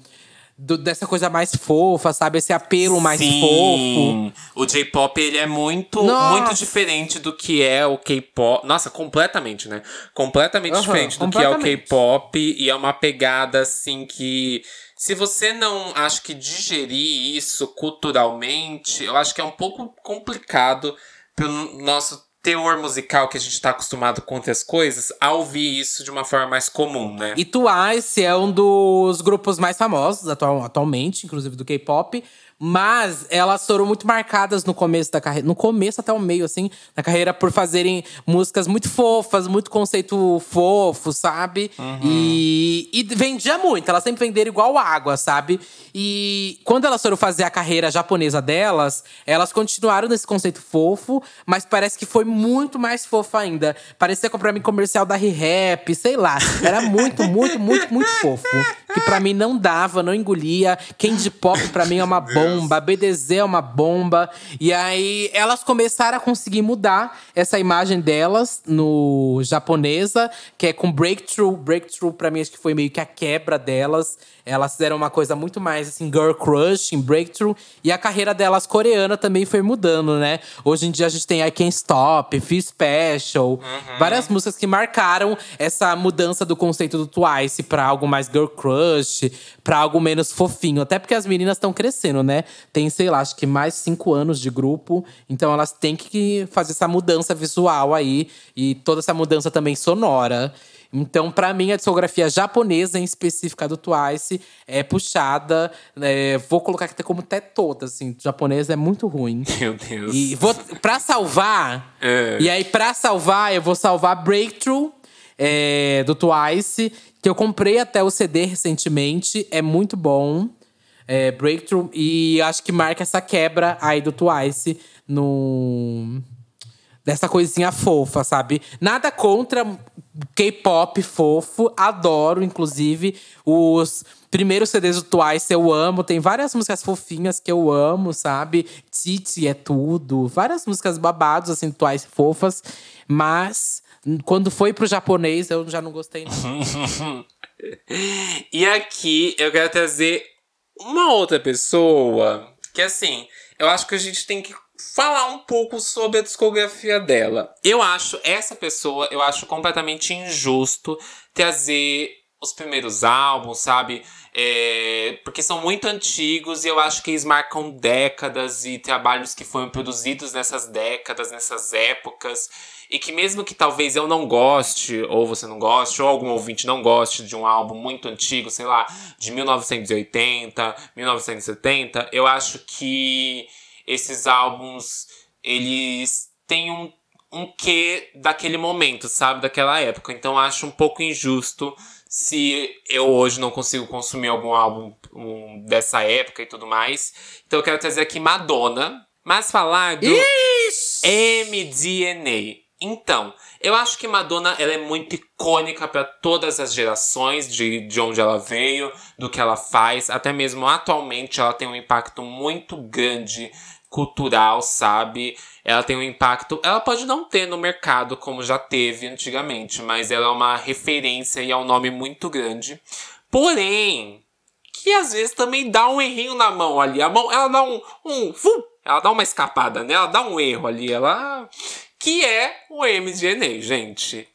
do- dessa coisa mais fofa, sabe? Esse apelo mais fofo. Sim. O J-pop, ele é muito, Nossa. muito diferente do que é o K-pop. Nossa, completamente, né? Completamente Aham, diferente do que é o completamente. K-pop. E é uma pegada, assim, que… Se você não, acho que digerir isso culturalmente, eu acho que é um pouco complicado pelo nosso teor musical que a gente tá acostumado com outras coisas, a ouvir isso de uma forma mais comum, né? E Twice é um dos grupos mais famosos atual- atualmente, inclusive do K-pop. Mas elas foram muito marcadas no começo da carreira. No começo até o meio, assim, da carreira, por fazerem músicas muito fofas, muito conceito fofo, sabe? Uhum. E, e vendia muito. Elas sempre venderam igual água, sabe? E quando elas foram fazer a carreira japonesa delas, elas continuaram nesse conceito fofo, mas parece que foi muito mais fofo ainda. Parecia pra mim comercial da Re-Rap, sei lá. Era muito, muito, muito, muito fofo. Que pra mim não dava, não engolia. Candy Pop pra mim é uma bomba (laughs) bomba, BDZ é uma bomba. E aí elas começaram a conseguir mudar essa imagem delas no japonesa, que é com Breakthrough. Breakthrough, pra mim, acho que foi meio que a quebra delas. Elas fizeram uma coisa muito mais assim, girl crush em Breakthrough. E a carreira delas coreana também foi mudando, né? Hoje em dia a gente tem I Can't Stop, Feel Special. Uhum. Várias músicas que marcaram essa mudança do conceito do Twice pra algo mais girl crush, pra algo menos fofinho. Até porque as meninas estão crescendo, né? Tem, sei lá, acho que mais cinco anos de grupo. Então elas têm que fazer essa mudança visual aí. E toda essa mudança também sonora. Então, para mim, a discografia japonesa, em específica do Twice, é puxada. É, vou colocar aqui como até toda, assim. Japonesa é muito ruim. (laughs) Meu Deus. E vou, pra salvar… É. E aí, pra salvar, eu vou salvar Breakthrough, é, do Twice. Que eu comprei até o CD recentemente. É muito bom. É, Breakthrough. E acho que marca essa quebra aí do Twice no dessa coisinha fofa, sabe? Nada contra K-pop fofo, adoro, inclusive. Os primeiros CDs do Twice eu amo. Tem várias músicas fofinhas que eu amo, sabe? Titi é tudo. Várias músicas babados, assim, Twice fofas. Mas quando foi pro japonês, eu já não gostei, (laughs) e aqui eu quero trazer uma outra pessoa que, assim, eu acho que a gente tem que falar um pouco sobre a discografia dela. Eu acho essa pessoa, eu acho completamente injusto trazer os primeiros álbuns, sabe? É, porque são muito antigos e eu acho que eles marcam décadas e trabalhos que foram produzidos nessas décadas, nessas épocas. E que mesmo que talvez eu não goste, ou você não goste, ou algum ouvinte não goste de um álbum muito antigo, sei lá, de 1980, 1970, eu acho que esses álbuns, eles têm um, um quê daquele momento, sabe? Daquela época. Então acho um pouco injusto se eu hoje não consigo consumir algum álbum um, dessa época e tudo mais. Então eu quero trazer aqui Madonna, mas falar do Ixi! MDNA. Então, eu acho que Madonna ela é muito icônica para todas as gerações de, de onde ela veio, do que ela faz, até mesmo atualmente ela tem um impacto muito grande cultural, sabe? Ela tem um impacto. Ela pode não ter no mercado como já teve antigamente, mas ela é uma referência e é um nome muito grande. Porém, que às vezes também dá um errinho na mão ali. A mão, ela dá um. um ela dá uma escapada, né? Ela dá um erro ali. Ela. Que é o MDNA, gente.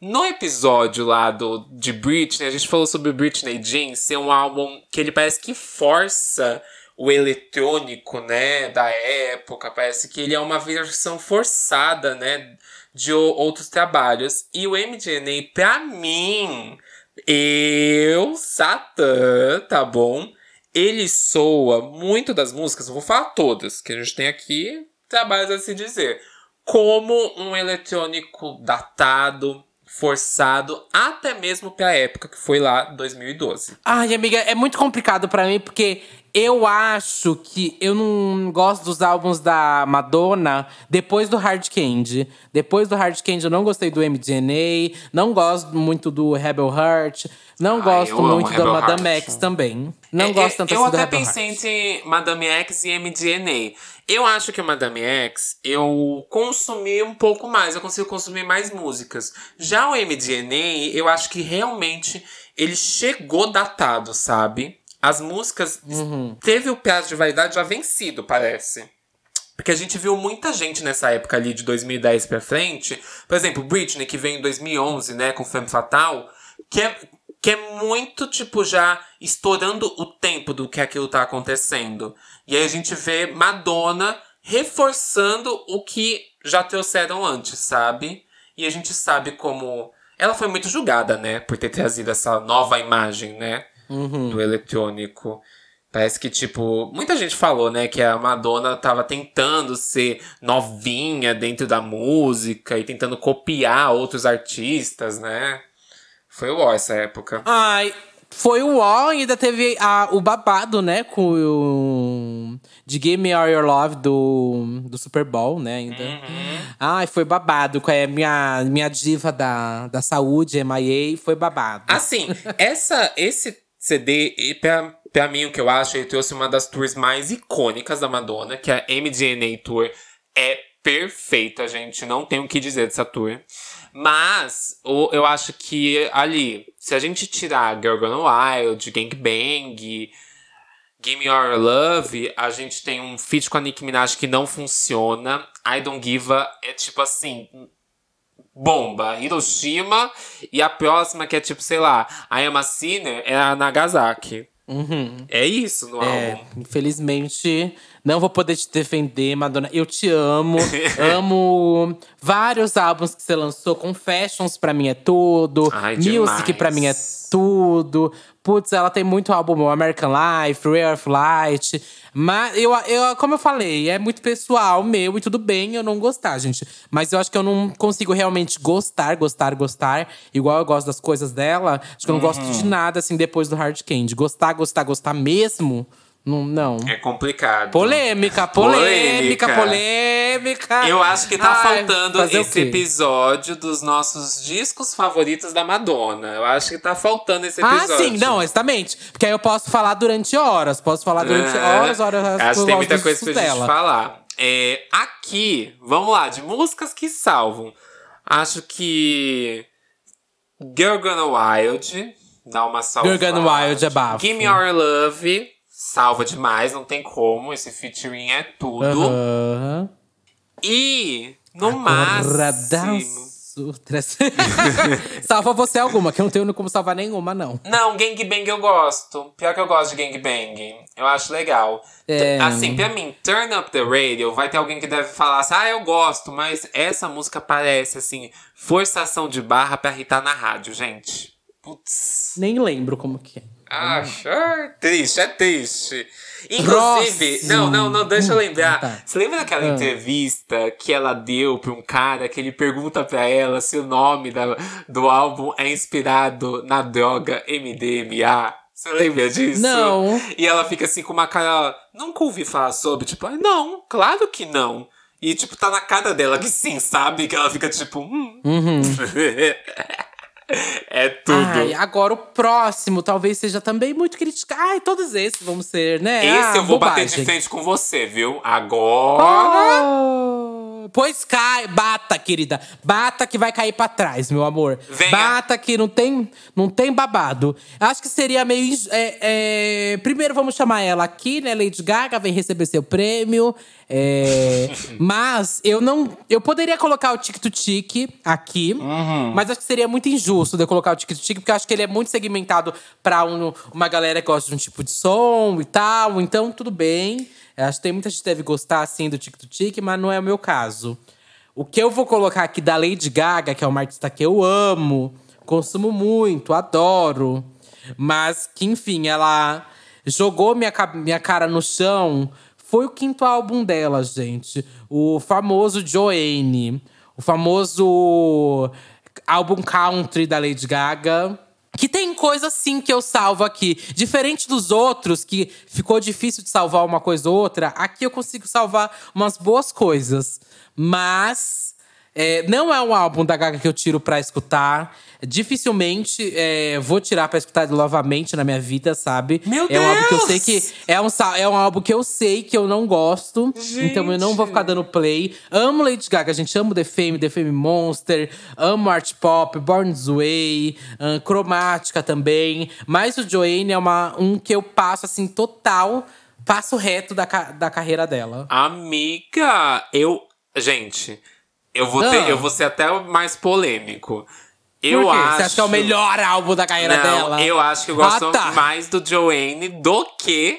No episódio lá do, de Britney, a gente falou sobre Britney Jean ser um álbum que ele parece que força o eletrônico, né, da época. Parece que ele é uma versão forçada, né, de outros trabalhos. E o MDNA, pra mim, eu, Satã, tá bom? Ele soa muito das músicas, vou falar todas, que a gente tem aqui trabalhos a se dizer, como um eletrônico datado, forçado, até mesmo pra época que foi lá 2012. Ai, amiga, é muito complicado para mim, porque eu acho que eu não gosto dos álbuns da Madonna depois do Hard Candy. Depois do Hard Candy eu não gostei do MDNA, não gosto muito do Rebel Heart, não Ai, gosto muito da Madame Heart. X também. Não é, gosto tanto eu, assim do Rebel Heart. Eu até pensei entre Madame X e MDNA. Eu acho que o Madame X eu consumi um pouco mais, eu consigo consumir mais músicas. Já o MDNA, eu acho que realmente ele chegou datado, sabe? As músicas uhum. teve o prazo de validade já vencido, parece. Porque a gente viu muita gente nessa época ali de 2010 pra frente. Por exemplo, Britney, que veio em 2011, né, com Femme Fatal. Que é, que é muito, tipo, já estourando o tempo do que aquilo tá acontecendo. E aí a gente vê Madonna reforçando o que já trouxeram antes, sabe? E a gente sabe como. Ela foi muito julgada, né? Por ter trazido essa nova imagem, né? Uhum. do eletrônico. Parece que, tipo, muita gente falou, né, que a Madonna tava tentando ser novinha dentro da música e tentando copiar outros artistas, né? Foi o essa época. Ai, foi o ó, e ainda teve a, o babado, né, com o. De Give Me All Your Love do, do Super Bowl, né, ainda. Uhum. Ai, foi babado. Com a minha, minha diva da, da saúde, MIA, foi babado. Assim, essa, esse CD, e pra, pra mim, o que eu acho, ele trouxe uma das tours mais icônicas da Madonna, que é a MDNA Tour. É perfeita, gente. Não tenho o que dizer dessa tour. Mas eu acho que ali, se a gente tirar Girl Gone Wild, Gangbang, Give Me Your Love, a gente tem um feat com a Nicki Minaj que não funciona. I Don't Give a é tipo assim, bomba, Hiroshima. E a próxima que é tipo, sei lá, I Am a Sinner é a Nagasaki. Uhum. É isso no É, álbum. infelizmente, não vou poder te defender, Madonna. Eu te amo. (laughs) amo vários álbuns que você lançou. Confessions pra mim é tudo. Ai, Music demais. pra mim é tudo. Putz, ela tem muito álbum American Life, Rare of Light. Mas eu, eu, como eu falei, é muito pessoal meu e tudo bem eu não gostar, gente. Mas eu acho que eu não consigo realmente gostar, gostar, gostar. Igual eu gosto das coisas dela. Acho que eu não gosto Uhum. de nada assim depois do Hard Candy. Gostar, gostar, gostar mesmo. Não. não. É complicado. Polêmica, polêmica, Polêmica. polêmica. Eu acho que tá Ai, faltando esse episódio dos nossos discos favoritos da Madonna. Eu acho que tá faltando esse Ah, episódio. sim, não, exatamente. Porque aí eu posso falar durante horas. Posso falar durante É, horas, horas. Acho que tem muita coisa pra discos gente dela. falar. É, aqui, vamos lá, de músicas que salvam. Acho que Girl Gone Wild dá uma salvada. Girl Gone Wild é bafo. Give Me Your Love salva demais, não tem como. Esse featuring é tudo. Aham. E, no Agora máximo... (laughs) Salva você alguma, que eu não tenho como salvar nenhuma, não. Não, Gangbang eu gosto. Pior que eu gosto de Gangbang. Eu acho legal. É. Assim, pra mim, Turn Up the Radio, vai ter alguém que deve falar assim, ah, eu gosto, mas essa música parece, assim, forçação de barra pra irritar na rádio, gente. Putz. Nem lembro como que é. Ah, é triste, é triste. Inclusive, Próximo. não, não, não, deixa eu Hum, lembrar. tá. Você lembra daquela Ah. entrevista que ela deu pra um cara que ele pergunta pra ela se o nome da, do álbum é inspirado na droga MDMA? Você lembra disso? Não. E ela fica assim com uma cara. Nunca ouvi falar sobre, tipo, "Ah, não, claro que não. E, tipo, tá na cara dela que sim, sabe? Que ela fica tipo. Hum. Uhum. (laughs) (laughs) é tudo. Ai, agora o próximo talvez seja também muito criticado. Ai, todos esses vão ser, né? Esse Ah, eu vou bater de bobagem. frente com você, viu? Agora. Oh, pois cai, bata, querida. Bata que vai cair pra trás, meu amor. Venha. Bata que não tem, não tem babado. Acho que seria meio. é, é, primeiro vamos chamar ela aqui, né? Lady Gaga vem receber seu prêmio. É, (laughs) mas eu não. Eu poderia colocar o Tic Tic aqui, mas acho que seria muito injusto de eu colocar o Tic, porque eu acho que ele é muito segmentado pra um- uma galera que gosta de um tipo de som e tal. Então, tudo bem. Eu Acho que tem muita gente que deve gostar, assim, do Tic, mas não é o meu caso. O que eu vou colocar aqui da Lady Gaga, que é uma artista que eu amo, consumo muito, adoro. Mas que, enfim, ela jogou minha, minha cara no chão. Foi o quinto álbum dela, gente. O famoso Joanne. O famoso álbum country da Lady Gaga. Que tem coisa sim que eu salvo aqui. Diferente dos outros, que ficou difícil de salvar uma coisa ou outra, aqui eu consigo salvar umas boas coisas. Mas é, não é um álbum da Gaga que eu tiro pra escutar. Dificilmente é, vou tirar pra escutar novamente na minha vida, sabe? Meu é um álbum que eu Deus! sei que. É um, é um álbum que eu sei que eu não gosto. Então eu não vou ficar dando play. Amo Lady Gaga, gente. Amo The Fame, The Fame Monster. Amo Art Pop, Born This Way. ahn, Cromática também. Mas o Joanne é uma, um que eu passo, assim, total. Passo reto da, da carreira dela. Amiga, eu. Gente, eu vou, ter, Ah. eu vou ser até mais polêmico. Eu acho. Você acha que é o melhor álbum da carreira Não, dela? eu acho que eu gosto Ah, tá. mais do Joanne do que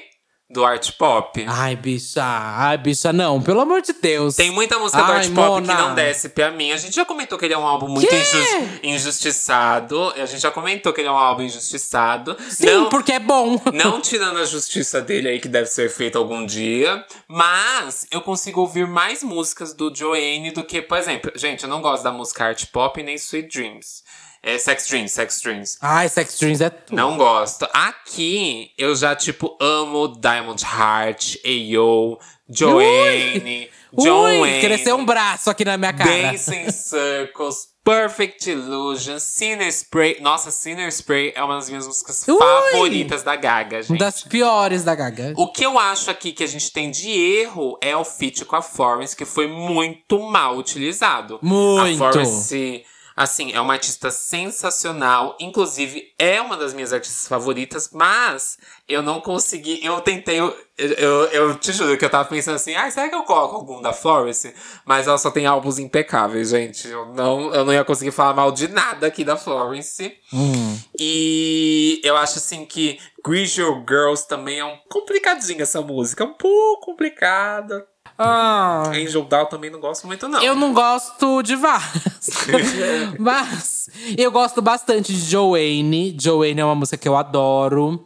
do art pop. Ai, bicha. Ai, bicha, não. Pelo amor de Deus. Tem muita música do Ai, art pop Mona. que não desce pra mim. A gente já comentou que ele é um álbum muito Quê? injus- injustiçado. A gente já comentou que ele é um álbum injustiçado. Sim, não, porque é bom. (laughs) não tirando a justiça dele aí, que deve ser feita algum dia. Mas eu consigo ouvir mais músicas do Joanne do que, por exemplo, gente, eu não gosto da música art pop nem Sweet Dreams. É Sex Dreams, Sex Dreams. Ai, Sex Dreams é tudo. Não gosto. Aqui, eu já, tipo, amo Diamond Heart, Ayo, Joanne, John Ui, Wayne, cresceu um braço aqui na minha cara. Dancing Circles, Perfect Illusion, Sinner Spray. Nossa, Sinner Spray é uma das minhas músicas Ui! favoritas da Gaga, gente. Das piores da Gaga. O que eu acho aqui que a gente tem de erro é o feat com a Florence, que foi muito mal utilizado. Muito. A Florence, assim, é uma artista sensacional. Inclusive, é uma das minhas artistas favoritas, mas eu não consegui. Eu tentei. Eu, eu, eu te juro que eu tava pensando assim, ah, será que eu coloco algum da Florence? Mas ela só tem álbuns impecáveis, gente. Eu não, eu não ia conseguir falar mal de nada aqui da Florence. Hum. E eu acho assim que Your Girls também é um complicadinha essa música. É um pouco complicada. Ah, Angel Down também não gosto muito, não. eu não gosto de várias. Mas (laughs) eu gosto bastante de Joanne. Joanne é uma música que eu adoro.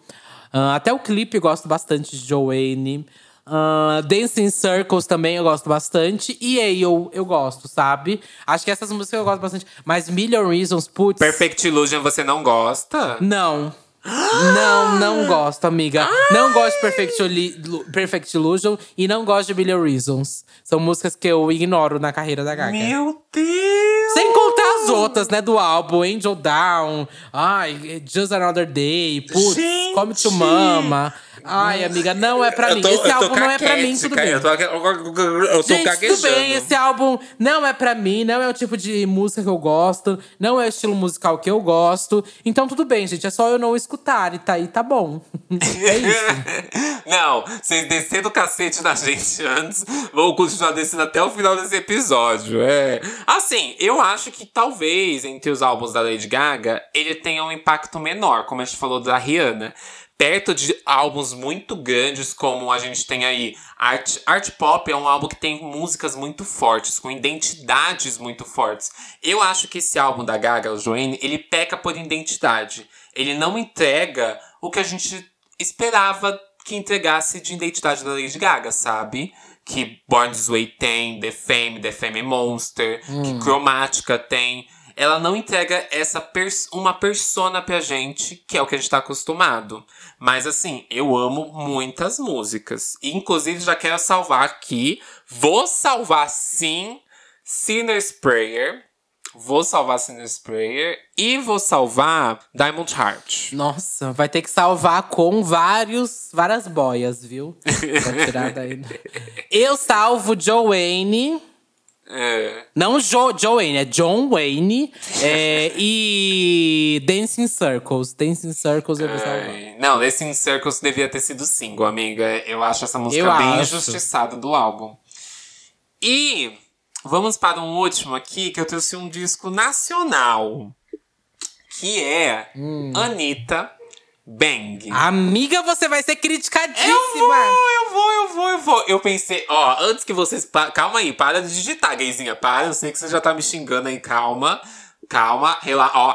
Ah, até o clipe eu gosto bastante de Joanne. Ah, Dancing Circles também eu gosto bastante. E Ayo eu gosto, sabe? Acho que essas músicas eu gosto bastante. Mas Million Reasons, putz. Perfect Illusion você não gosta? Não. Não, não gosto, amiga. Não gosto de Perfect, Lu- Perfect Illusion e não gosto de Billion Reasons. São músicas que eu ignoro na carreira da Gaga. Meu Deus! Sem contar as outras, né, do álbum. Angel Down, ai, Just Another Day, putz, Gente! Come to Mama. Ai, amiga, não é pra mim. Esse álbum não é pra mim, tudo bem. Eu tô, eu tô Gente, tudo bem, esse álbum não é pra mim, não é o tipo de música que eu gosto, não é o estilo musical que eu gosto. Então tudo bem, gente, é só eu não escutar e tá aí, tá bom. é isso. (laughs) Não, vocês descendo o cacete na gente antes, vão continuar descendo até o final desse episódio. É. Assim, eu acho que talvez entre os álbuns da Lady Gaga, ele tenha um impacto menor, como a gente falou da Rihanna. Perto de álbuns muito grandes, como a gente tem aí. Art, Art Pop é um álbum que tem músicas muito fortes, com identidades muito fortes. Eu acho que esse álbum da Gaga, o Joanne, ele peca por identidade. Ele não entrega o que a gente esperava que entregasse de identidade da Lady Gaga, sabe? Que Born This Way tem, The Fame, The Fame Monster, que Chromatica tem. Ela não entrega essa pers uma persona pra gente, que é o que a gente tá acostumado. Mas assim, eu amo muitas músicas. Inclusive, já quero salvar aqui. Vou salvar sim Sinner's Prayer. Vou salvar Sinner's Prayer. E vou salvar Diamond Heart. Nossa, vai ter que salvar com vários, várias boias, viu? (laughs) Pra tirar daí. Eu salvo Joanne. É. Não jo Joanne, é John Wayne. é, (laughs) e Dancing Circles. Dancing Circles eu. Ai, Não, Dancing Circles devia ter sido single, amiga. Eu acho essa música Eu bem acho. injustiçada do álbum. E vamos para um último aqui, que eu trouxe um disco nacional. Que é Hum. Anitta Bang. Amiga, você vai ser criticadíssima. Eu vou, eu vou, eu vou, eu vou. Eu pensei, ó, antes que vocês. pa- Calma aí, para de digitar, gayzinha. Para, eu sei que você já tá me xingando aí. Calma, calma, rela, ó.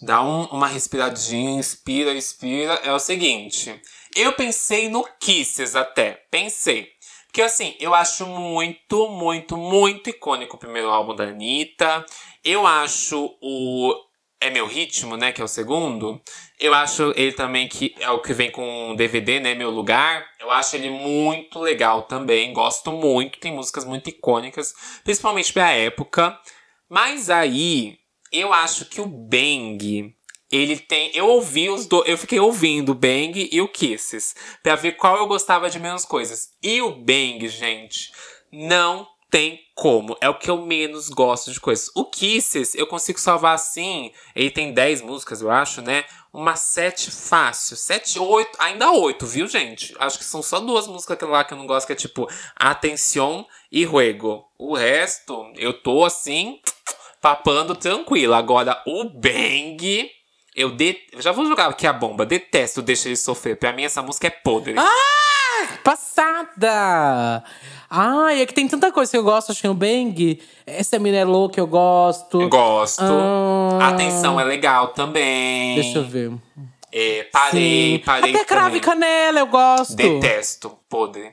Dá um- uma respiradinha, inspira, expira. É o seguinte. Eu pensei no Kisses até. Pensei. Porque assim, eu acho muito, muito, muito icônico o primeiro álbum da Anitta. Eu acho o. É meu ritmo, né? Que é o segundo. Eu acho ele também que é o que vem com DVD, né? Meu lugar. Eu acho ele muito legal também. Gosto muito. Tem músicas muito icônicas, principalmente pra época. Mas aí, eu acho que o Bang. Ele tem. Eu ouvi os dois. Eu fiquei ouvindo o Bang e o Kisses. Pra ver qual eu gostava de menos coisas. E o Bang, gente, não tem como. É o que eu menos gosto de coisas. O Kisses, eu consigo salvar assim. Ele tem 10 músicas, eu acho, né? Uma 7 fácil. 7, 8. Ainda 8, viu, gente? Acho que são só duas músicas lá que eu não gosto, que é tipo Atenção e Ruego. O resto, eu tô assim, papando tranquilo. Agora, o Bang. Eu já vou jogar aqui a bomba. Detesto Deixa Ele Sofrer. Pra mim, essa música é podre. Passada! Ai, é que tem tanta coisa que eu gosto, acho que no Bang. Essa é Minelô que eu gosto. Gosto. Ah. Atenção é legal também. Deixa eu ver. É, parei, Sim. parei. Até cravo também. e canela eu gosto. Detesto, podre.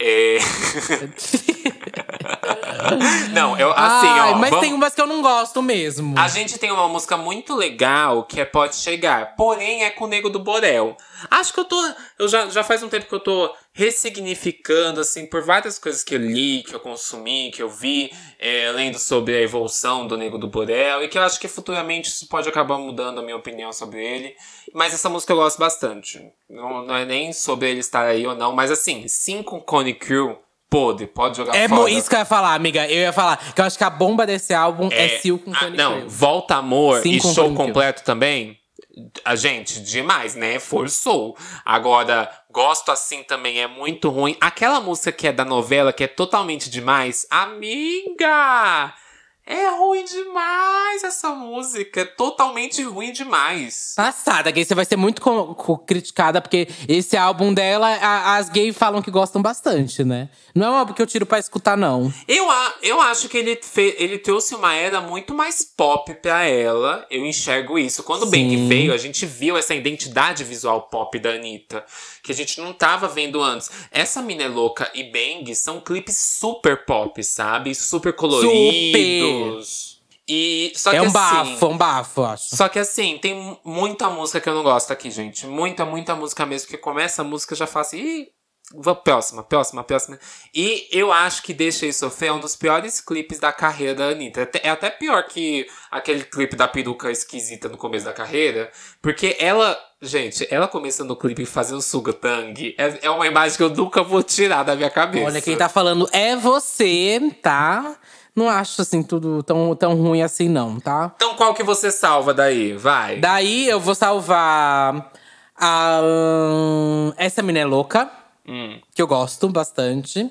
É... (laughs) (laughs) não, eu assim, Ai, ó. mas vamos- tem umas que eu não gosto mesmo. A gente tem uma música muito legal que é Pode Chegar, porém é com o Nego do Borel. Acho que eu tô. Eu já, já faz um tempo que eu tô ressignificando, assim, por várias coisas que eu li, que eu consumi, que eu vi, é, lendo sobre a evolução do Nego do Borel, e que eu acho que futuramente isso pode acabar mudando a minha opinião sobre ele. Mas essa música eu gosto bastante. Não, não é nem sobre ele estar aí ou não, mas assim, sim com Cone Crew, pode, pode jogar É fora. mo- isso que eu ia falar, amiga. Eu ia falar que eu acho que a bomba desse álbum é, É, Seal com ah, Não. Volta Amor Sim, e show completo também. A gente, demais, né? Forçou. Agora, gosto assim também, é muito ruim. Aquela música que é da novela, que é totalmente demais. Amiga! É ruim demais essa música. É totalmente ruim demais. Passada, que aí você vai ser muito criticada, porque esse álbum dela, a- as gays falam que gostam bastante, né? Não é um álbum que eu tiro pra escutar, não. Eu, a- eu acho que ele, fe- ele trouxe uma era muito mais pop pra ela. Eu enxergo isso. Quando o Bang veio, a gente viu essa identidade visual pop da Anitta. Que a gente não tava vendo antes. Essa Mina é Louca e Bang são clipes super pop, sabe? Super coloridos. E, só é um assim, bafo, é um bafo, eu acho. só que assim, tem mu- muita música que eu não gosto aqui, gente. Muita, muita música mesmo. Que começa a música eu já faço assim. Ih, vou- próxima, próxima, próxima. E eu acho que Deixa Eu Sofrer é um dos piores clipes da carreira da Anitta. É até- É até pior que aquele clipe da peruca esquisita no começo da carreira. Porque ela. Gente, ela começando o clipe fazendo suga tang é, é uma imagem que eu nunca vou tirar da minha cabeça. Olha, quem tá falando é você, tá? Não acho assim tudo tão, tão ruim assim, não, tá? Então qual que você salva daí? Vai. Daí eu vou salvar a. hum, Essa Mina é Louca, Hum. que eu gosto bastante.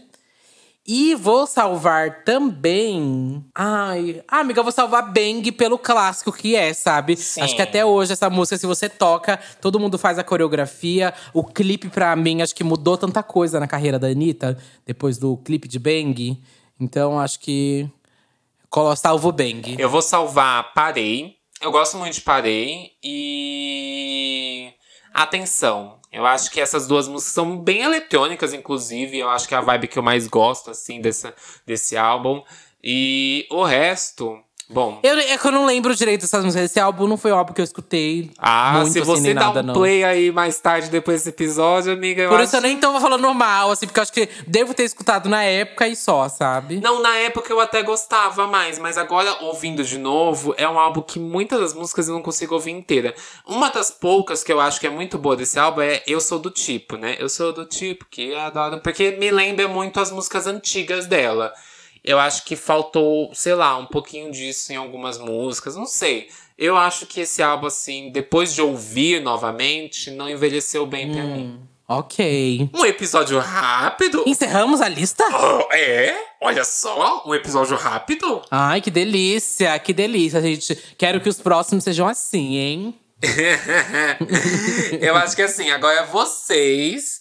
E vou salvar também. Ai. Ah, amiga, eu vou salvar Bang pelo clássico que é, sabe? Sim. Acho que até hoje essa música, se você toca, todo mundo faz a coreografia. O clipe, pra mim, acho que mudou tanta coisa na carreira da Anitta, depois do clipe de Bang. Então, acho que. Salvo Bang. Eu vou salvar Parei. Eu gosto muito de Parei. E. Atenção. Eu acho que essas duas músicas são bem eletrônicas, inclusive. Eu acho que é a vibe que eu mais gosto, assim, desse, desse álbum. E o resto. Bom. Eu, é que eu não lembro direito dessas músicas. Esse álbum não foi o álbum que eu escutei. Ah, muito, se assim, você nem dá nada, um não. play aí mais tarde depois desse episódio, amiga, eu Por acho... isso eu nem tô falando normal, assim, porque eu acho que devo ter escutado na época e só, sabe? Não, na época eu até gostava mais, mas agora ouvindo de novo, é um álbum que muitas das músicas eu não consigo ouvir inteira. Uma das poucas que eu acho que é muito boa desse álbum é Eu Sou do Tipo, né? Eu sou do tipo que adoro. Porque me lembra muito as músicas antigas dela. Eu acho que faltou, sei lá, um pouquinho disso em algumas músicas, não sei. Eu acho que esse álbum, assim, depois de ouvir novamente, não envelheceu bem pra mim. Ok. Um episódio rápido? Encerramos a lista? Oh, é? Olha só, um episódio rápido. Ai, que delícia, que delícia, gente. Quero que os próximos sejam assim, hein? (laughs) Eu acho que assim, agora vocês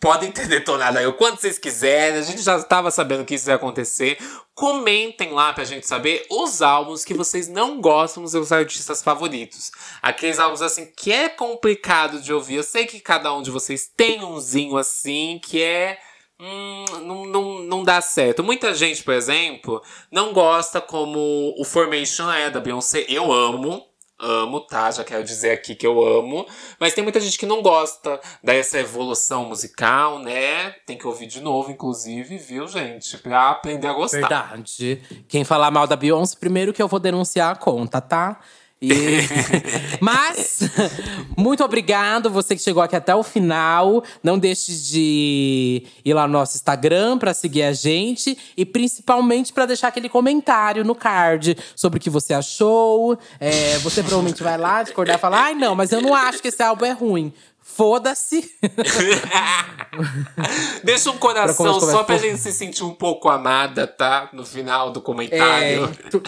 podem ter detonado aí o quanto vocês quiserem. A gente já estava sabendo que isso ia acontecer. Comentem lá pra gente saber os álbuns que vocês não gostam dos seus artistas favoritos. Aqueles álbuns assim que é complicado de ouvir. Eu sei que cada um de vocês tem umzinho assim que é. Hum, não, não, não dá certo. Muita gente, por exemplo, não gosta como o Formation é da Beyoncé. Eu amo. Amo, tá? Já quero dizer aqui que eu amo. Mas tem muita gente que não gosta dessa evolução musical, né? Tem que ouvir de novo, inclusive, viu, gente? Pra aprender a gostar. Verdade. Quem falar mal da Beyoncé, primeiro que eu vou denunciar a conta, tá? E... (laughs) Mas, muito obrigado você que chegou aqui até o final. Não deixe de ir lá no nosso Instagram para seguir a gente e principalmente para deixar aquele comentário no card sobre o que você achou. É, você provavelmente vai lá discordar e falar: ai, não, mas eu não acho que esse álbum é ruim. Foda-se. (laughs) Deixa um coração só pra gente se sentir um pouco amada, tá? No final do comentário. É, tu-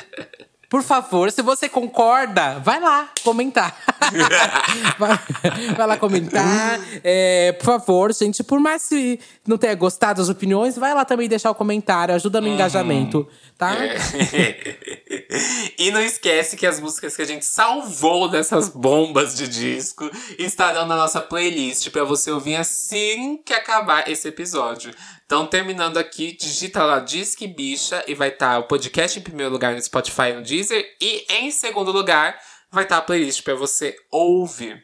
por favor, se você concorda, vai lá comentar. (laughs) vai, lá comentar. É, por favor, gente, por mais que não tenha gostado das opiniões, vai lá também deixar o comentário, ajuda no uhum. engajamento, tá? É. (laughs) e não esquece que as músicas que a gente salvou dessas bombas de disco estarão na nossa playlist para você ouvir assim que acabar esse episódio. Então, terminando aqui, digita lá Disque Bicha e vai estar tá o podcast em primeiro lugar no Spotify e no Deezer. E em segundo lugar, vai estar tá a playlist para você ouvir.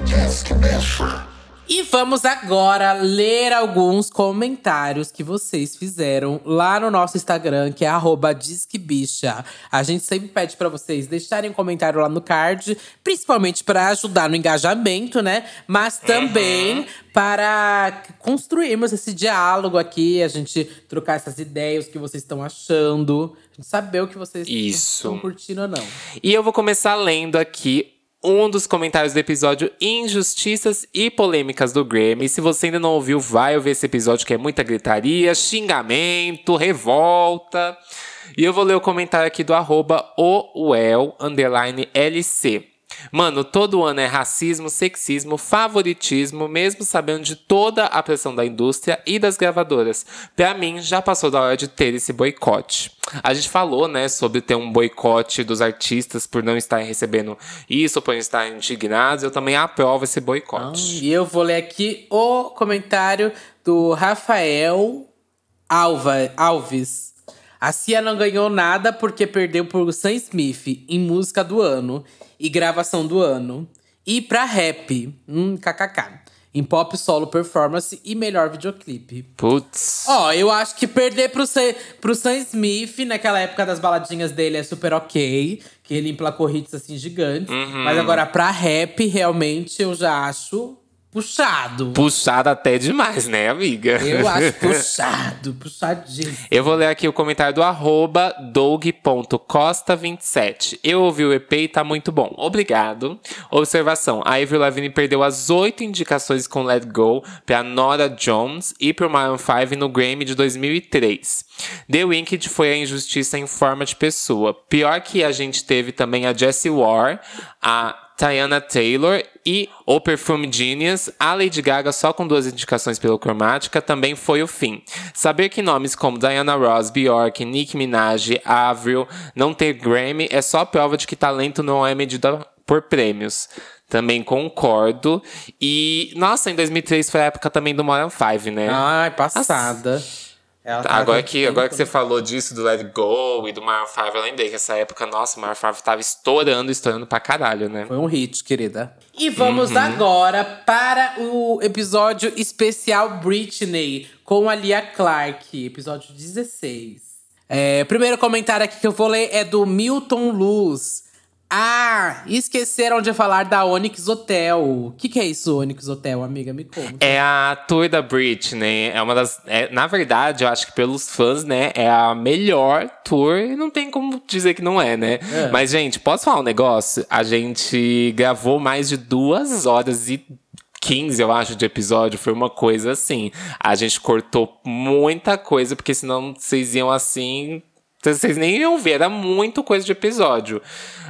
Disque Bicha. E vamos agora ler alguns comentários que vocês fizeram lá no nosso Instagram, que é @disquebicha. A gente sempre pede para vocês deixarem um comentário lá no card, principalmente para ajudar no engajamento, né? Mas também uhum. para construirmos esse diálogo aqui, a gente trocar essas ideias, o que vocês estão achando, saber o que vocês Isso. estão curtindo ou não. E eu vou começar lendo aqui um dos comentários do episódio Injustiças e Polêmicas do Grammy. Se você ainda não ouviu, vai ouvir esse episódio que é muita gritaria, xingamento, revolta. E eu vou ler o comentário aqui do arroba LC. Mano, todo ano é racismo, sexismo, favoritismo, mesmo sabendo de toda a pressão da indústria e das gravadoras. Pra mim, já passou da hora de ter esse boicote. A gente falou, né, sobre ter um boicote dos artistas por não estarem recebendo isso, por não estarem indignados. Eu também aprovo esse boicote. Ah, e eu vou ler aqui o comentário do Rafael Alva, Alves. A Cia não ganhou nada porque perdeu por Sam Smith em música do ano e gravação do ano. E pra rap, hum, kkk. Em pop solo performance e melhor videoclipe. Putz. Ó, eu acho que perder pro, Sam, pro Sam Smith, naquela época das baladinhas dele, é super ok. Que ele emplacou hits assim gigantes. Uhum. Mas agora, pra rap, realmente, eu já acho Puxado. Puxado até demais, né, amiga? Eu acho (laughs) puxado, puxadíssimo. Eu vou ler aqui o comentário do arroba doug.costa27. Eu ouvi o EP e tá muito bom. Obrigado. Observação. A Avril Lavigne perdeu as oito indicações com Let Go pra Nora Jones e pro Maroon 5 no Grammy de 2003. The Wicked foi a injustiça em forma de pessoa. Pior que a gente teve também a Jessie Ware, a Tiana Taylor e O Perfume Genius, a Lady Gaga só com duas indicações pelo Cromática, também foi o fim. Saber que nomes como Diana Ross, Bjork, Nicki Minaj, Avril não ter Grammy é só prova de que talento não é medido por prêmios. Também concordo. E, nossa, em 2003 foi a época também do Modern 5, né? Ai, passada. As... Tá agora que, agora que você falou disso do Let Go e do Maroon 5, eu lembrei que essa época, nossa, o Maroon 5 tava estourando, estourando pra caralho, né? Foi um hit, querida. E vamos uhum. agora para o episódio especial Britney com a Lia Clark, episódio 16. É, primeiro comentário aqui que eu vou ler é do Milton Luz. Ah, esqueceram de falar da Onyx Hotel. O que, que é isso, Onyx Hotel, amiga? Me conta. É a tour da Britney. É uma das. É, na verdade, eu acho que pelos fãs, né? É a melhor tour. Não tem como dizer que não é, né? É. Mas, gente, posso falar um negócio? A gente gravou mais de duas horas e 15, eu acho, de episódio. Foi uma coisa assim. A gente cortou muita coisa, porque senão vocês iam assim vocês nem iam ver, era muito coisa de episódio.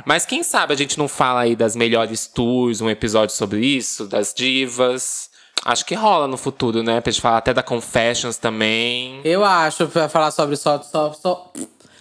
Mas quem sabe a gente não fala aí das melhores tours, um episódio sobre isso, das divas. Acho que rola no futuro, né? Pra gente falar até da Confessions também. Eu acho, pra falar sobre só, só, só,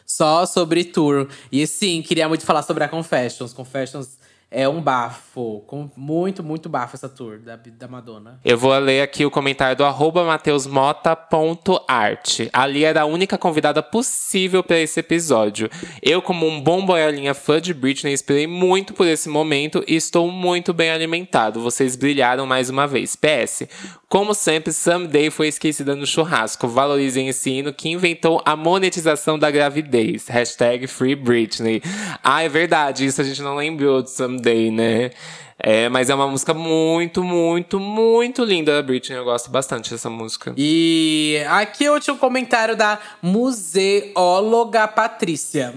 só sobre tour. E sim, queria muito falar sobre a Confessions. Confessions é um bafo. Com muito, muito bafo essa tour da, da Madonna. Eu vou ler aqui o comentário do arroba mateusmota.art. Ali era a única convidada possível para esse episódio. Eu, como um bom boiolinha fã de Britney, esperei muito por esse momento e estou muito bem alimentado. Vocês brilharam mais uma vez. PS, como sempre, Someday foi esquecida no churrasco. Valorizem esse hino que inventou a monetização da gravidez. Hashtag Free Britney. Ah, é verdade. Isso a gente não lembrou de Someday, né? É, mas é uma música muito, muito, muito linda da Britney. Eu gosto bastante dessa música. E aqui eu tinha um comentário da museóloga Patrícia.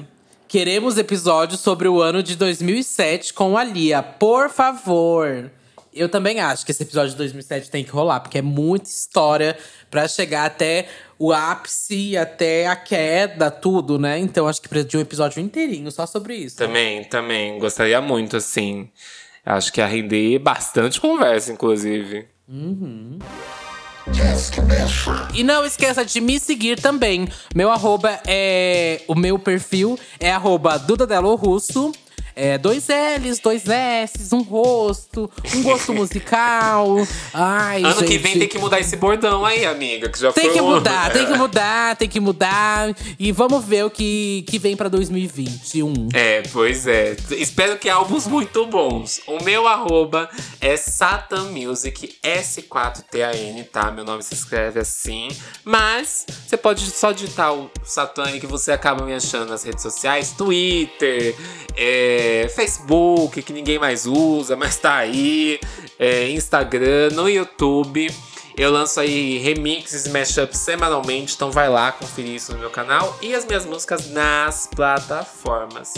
Queremos episódio sobre o ano de 2007 com a Lia, por favor. Eu também acho que esse episódio de 2007 tem que rolar, porque é muita história para chegar até o ápice, até a queda, tudo, né? Então acho que precisa de um episódio inteirinho só sobre isso. Também, também. Gostaria muito, assim. Acho que ia render bastante conversa, inclusive. Uhum. E não esqueça de me seguir também. Meu arroba é. O meu perfil é arroba Russo. É, dois L's, dois S's, um rosto, um gosto (laughs) musical. Ai, ano gente. que vem tem que mudar esse bordão aí, amiga. Que já tem que um- mudar, tem que (laughs) mudar, tem que mudar. E vamos ver o que, que vem pra 2021. É, pois é. Espero que álbuns muito bons. O meu arroba é Satan Music S4TAN, tá? Meu nome se escreve assim. Mas você pode só digitar o Satan que você acaba me achando nas redes sociais: Twitter, é, Facebook, que ninguém mais usa, mas tá aí. é, Instagram, no YouTube. Eu lanço aí remixes, mashups semanalmente, então vai lá conferir isso no meu canal e as minhas músicas nas plataformas.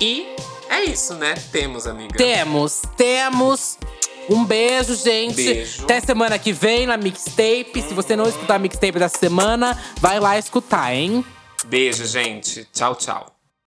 E é isso, né? Temos, amiga. Temos, temos. Um beijo, gente. Beijo. Até semana que vem na mixtape. Se você não escutar a mixtape da semana, vai lá escutar, hein? Beijo, gente. Tchau, tchau.